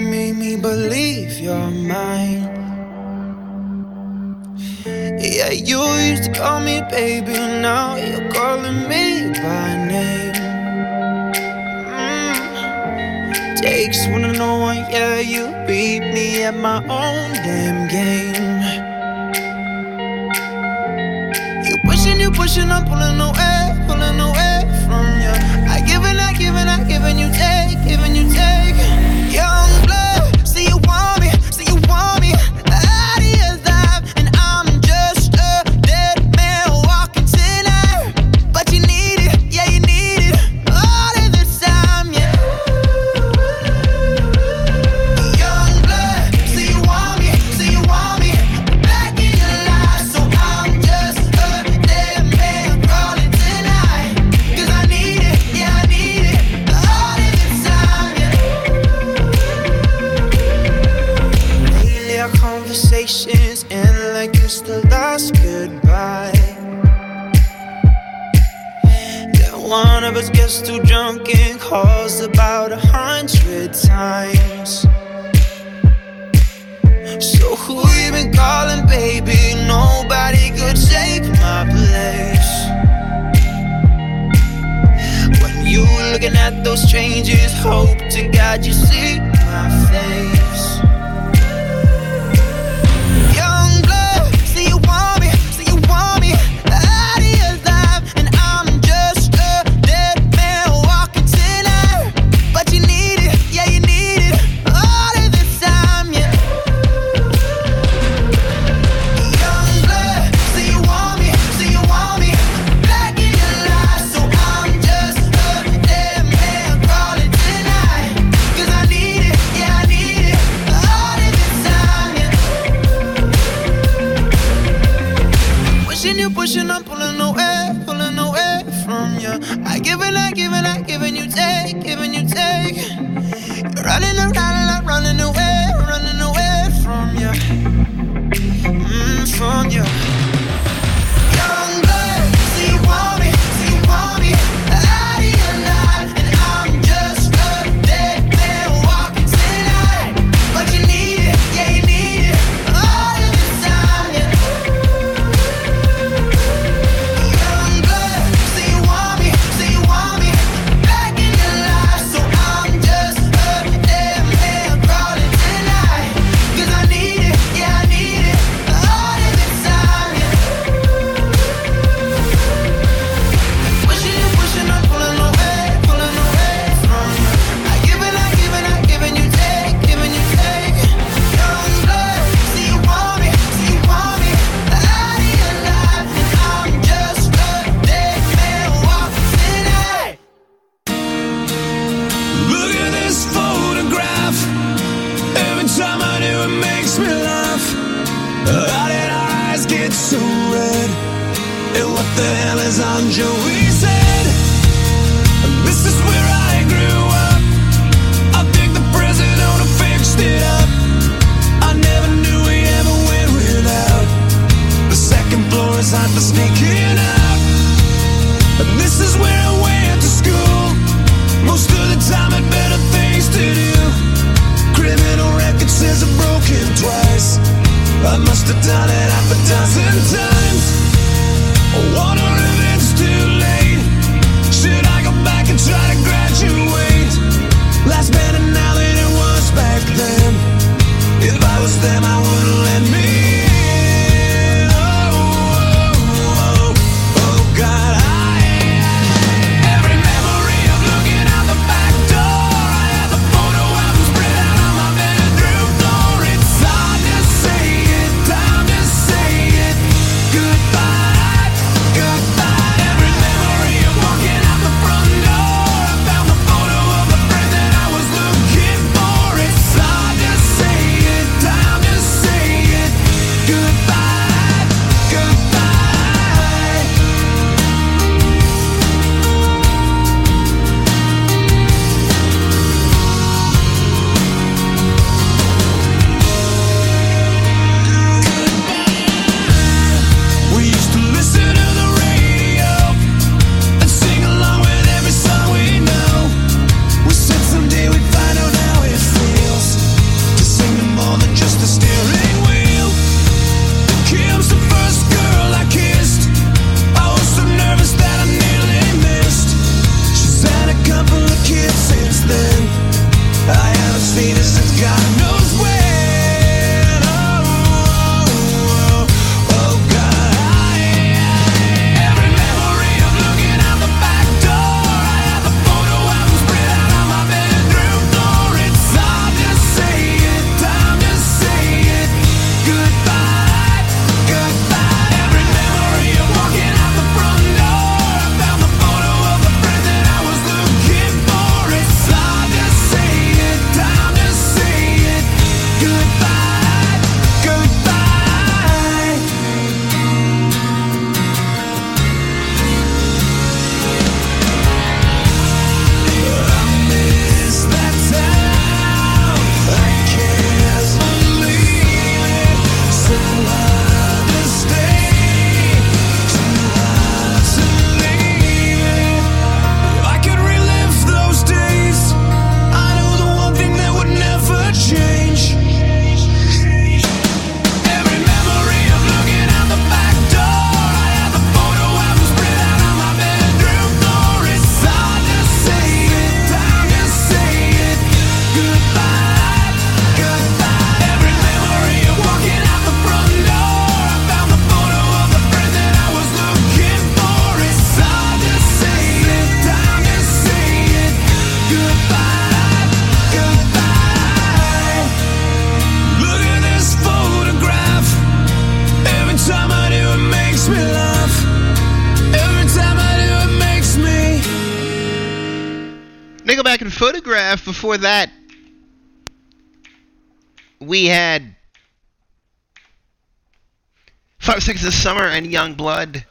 Speaker 27: Of
Speaker 7: Summer and Young Blood.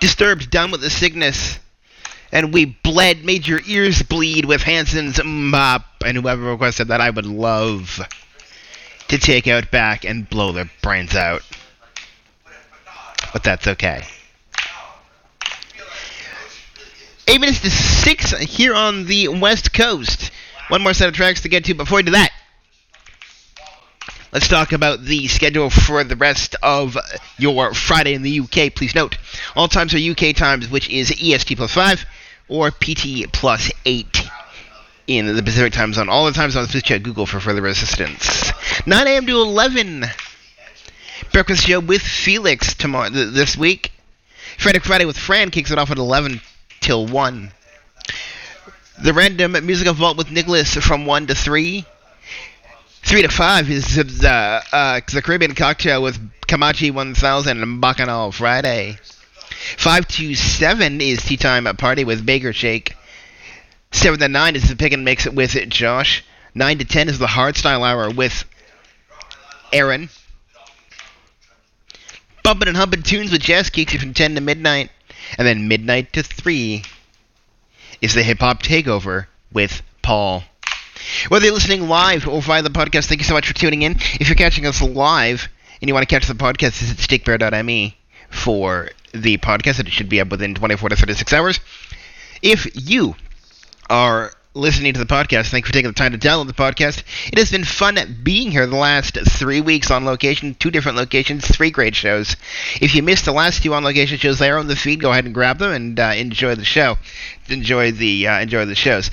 Speaker 7: Disturbed, done with the sickness. And we bled, made your ears bleed with Hanson's MMMBop. And whoever requested that, I would love to take out back and blow their brains out. But that's okay. Eight minutes to six here on the West Coast. One more set of tracks to get to before we do that. Let's talk about the schedule for the rest of your Friday in the UK. Please note, all times are UK times, which is EST plus 5 or PT plus 8 in the Pacific time zone. All the time zones, please check Google for further assistance. 9 a.m. to 11. Breakfast show with Felix tomorrow th- this week. Friday Friday with Fran kicks it off at 11 till 1. The random musical vault with Nicholas from 1 to 3. 3 to 5 is the, uh, the Caribbean cocktail with Kamachi 1000 and Bacchanal Friday. 5 to 7 is Tea Time at Party with Baker Shake. 7 to 9 is the Pick and Mix it with Josh. 9 to 10 is the Hardstyle Hour with Aaron. Bumping and humping Tunes with kicks you from 10 to midnight. And then midnight to 3 is the Hip Hop Takeover with Paul. Whether you're listening live or via the podcast, thank you so much for tuning in. If you're catching us live and you want to catch the podcast, visit stickbear.me for the podcast. It should be up within 24 to 36 hours. If you are listening to the podcast, thank you for taking the time to download the podcast. It has been fun being here the last three weeks on location, two different locations, three great shows. If you missed the last two on location shows, they are on the feed. Go ahead and grab them and uh, enjoy the show. Enjoy the uh, enjoy the shows.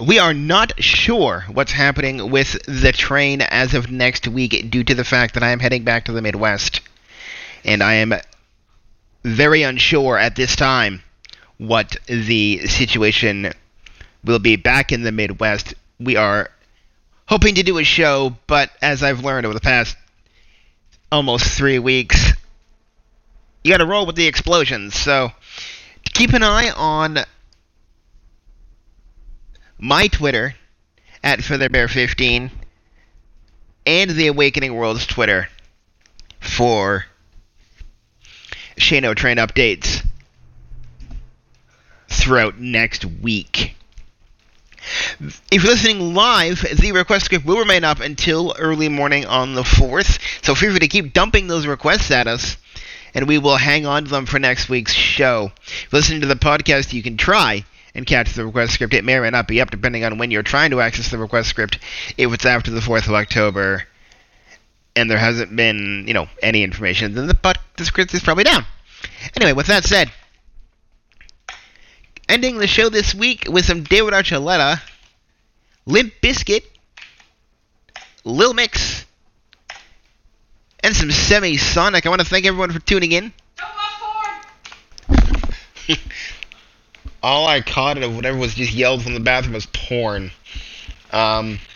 Speaker 7: We are not sure what's happening with the train as of next week due to the fact that I am heading back to the Midwest. And I am very unsure at this time what the situation will be back in the Midwest. We are hoping to do a show, but as I've learned over the past almost three weeks, you got to roll with the explosions. So keep an eye on my Twitter at FeatherBear15 and the Awakening World's Twitter for Shane O Train updates throughout next week. If you're listening live, the request script will remain up until early morning on the 4th, so feel free to keep dumping those requests at us, and we will hang on to them for next week's show. Listening to the podcast, you can try and catch the request script. It may or may not be up depending on when you're trying to access the request script. If it's after the 4th of October and there hasn't been, you know, any information, then the, but the script is probably down. Anyway, with that said, ending the show this week with some David Archuleta, Limp Bizkit, Little Mix, and some Semisonic. I want to thank everyone for tuning in. All I caught of whatever was just yelled from the bathroom was porn. Um.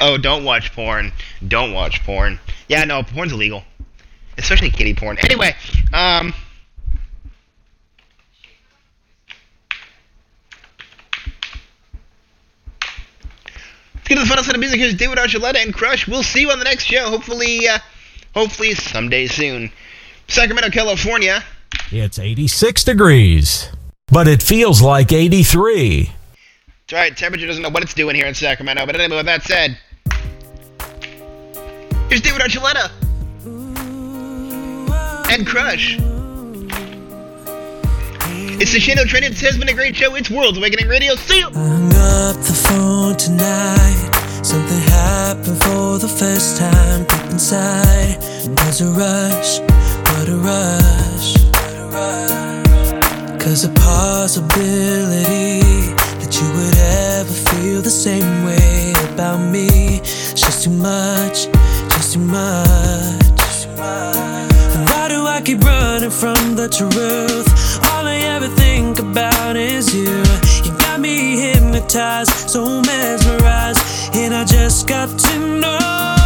Speaker 7: Oh, don't watch porn. Don't watch porn. Yeah, no, porn's illegal. Especially kitty porn. Anyway, um. Let's get to the final set of music. Here's David Archuleta and Crush. We'll see you on the next show. Hopefully, uh, hopefully someday soon. Sacramento, California.
Speaker 2: It's 86 degrees, but it feels like 83.
Speaker 7: That's right, temperature doesn't know what it's doing here in Sacramento. But anyway, with that said, here's David Archuleta and Crush. It's the Shane O Train. It has been a great show. It's World's Awakening Radio. See you.
Speaker 34: I hung up the phone tonight. Something happened for the first time deep inside. There's a rush, what a rush. Cause the possibility that you would ever feel the same way about me is just too much, just too much. Why do I keep running from the truth? All I ever think about is you. You got me hypnotized, so mesmerized, and I just got to know.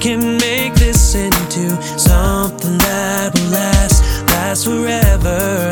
Speaker 34: can make this into something that will last, last forever.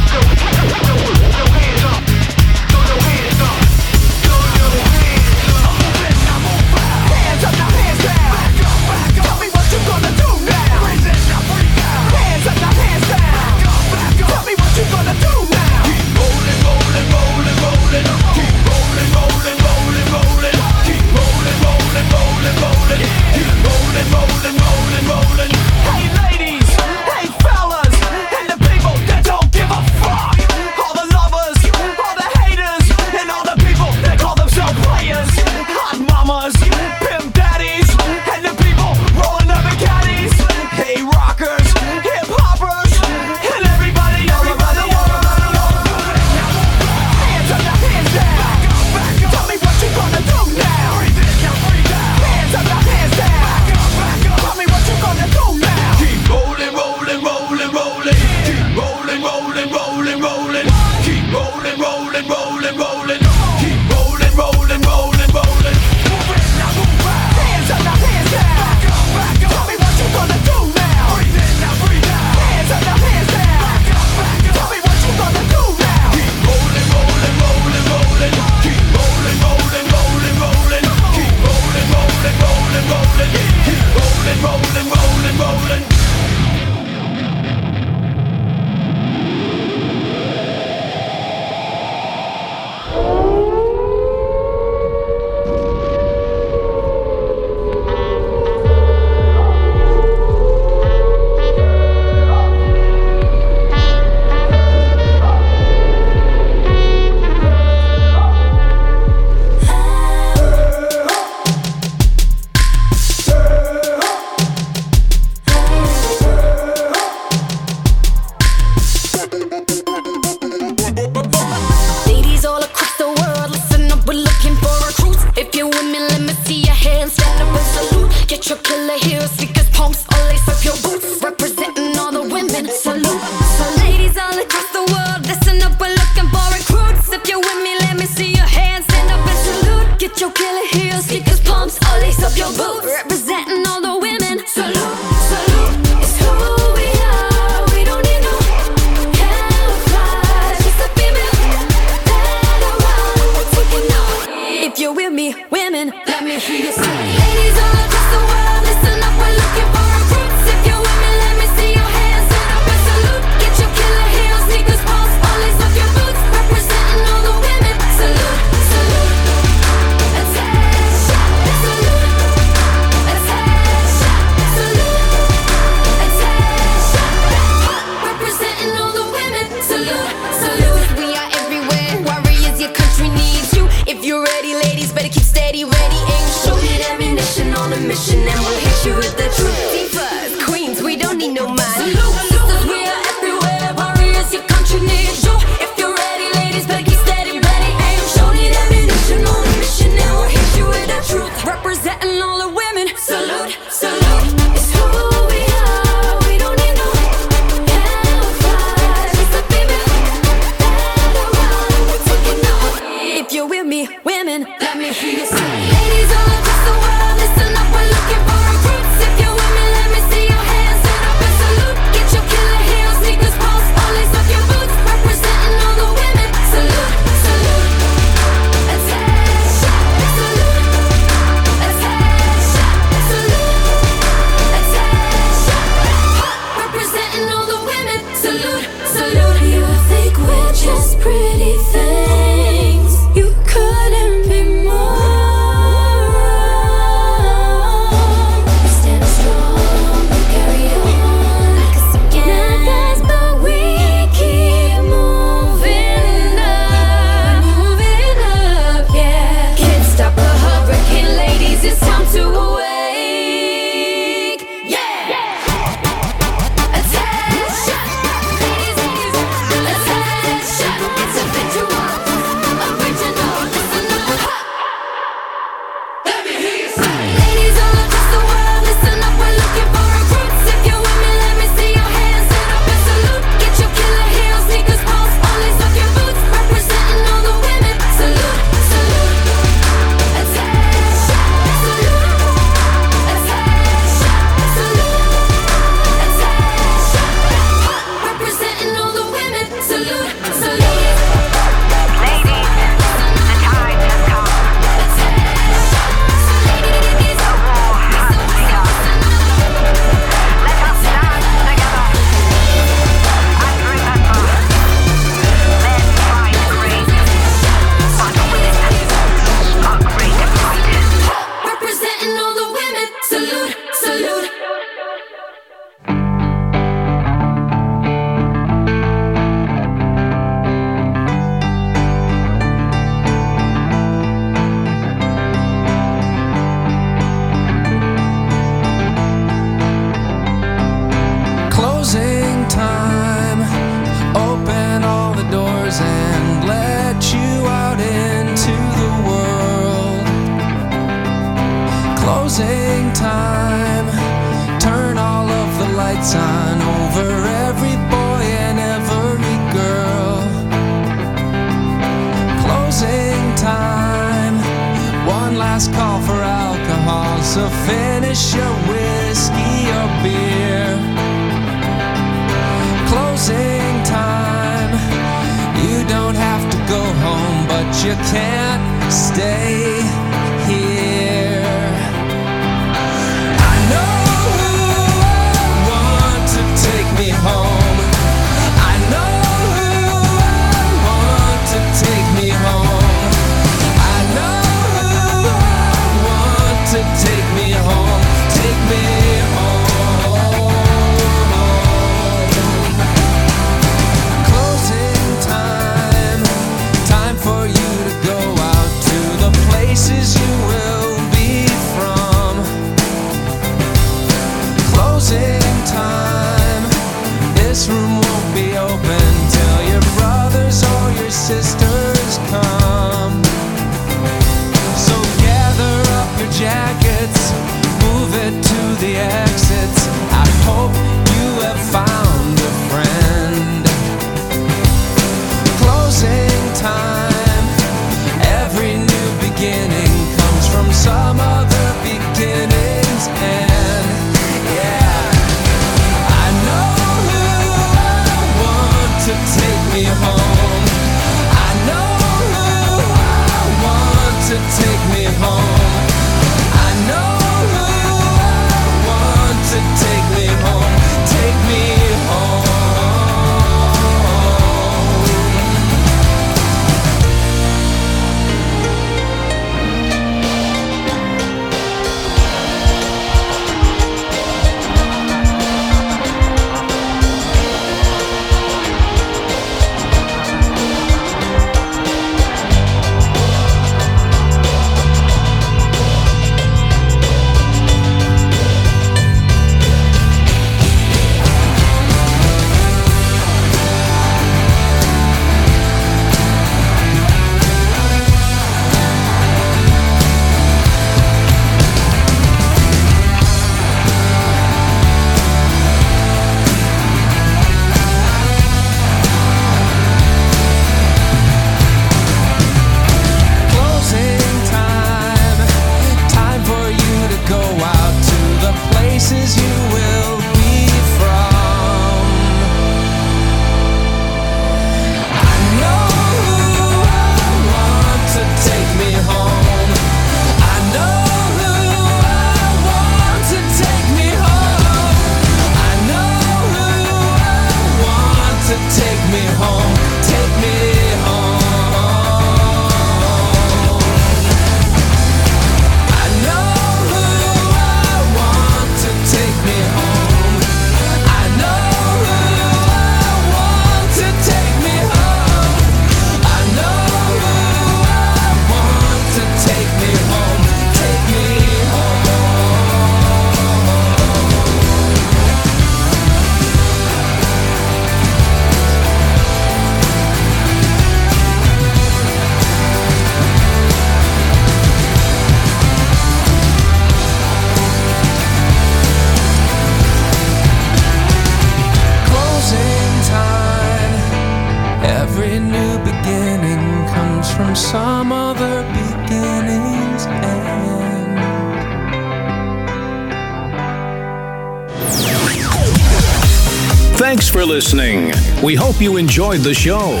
Speaker 35: We hope you enjoyed the show.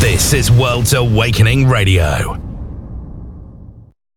Speaker 2: This is World's Awakening Radio.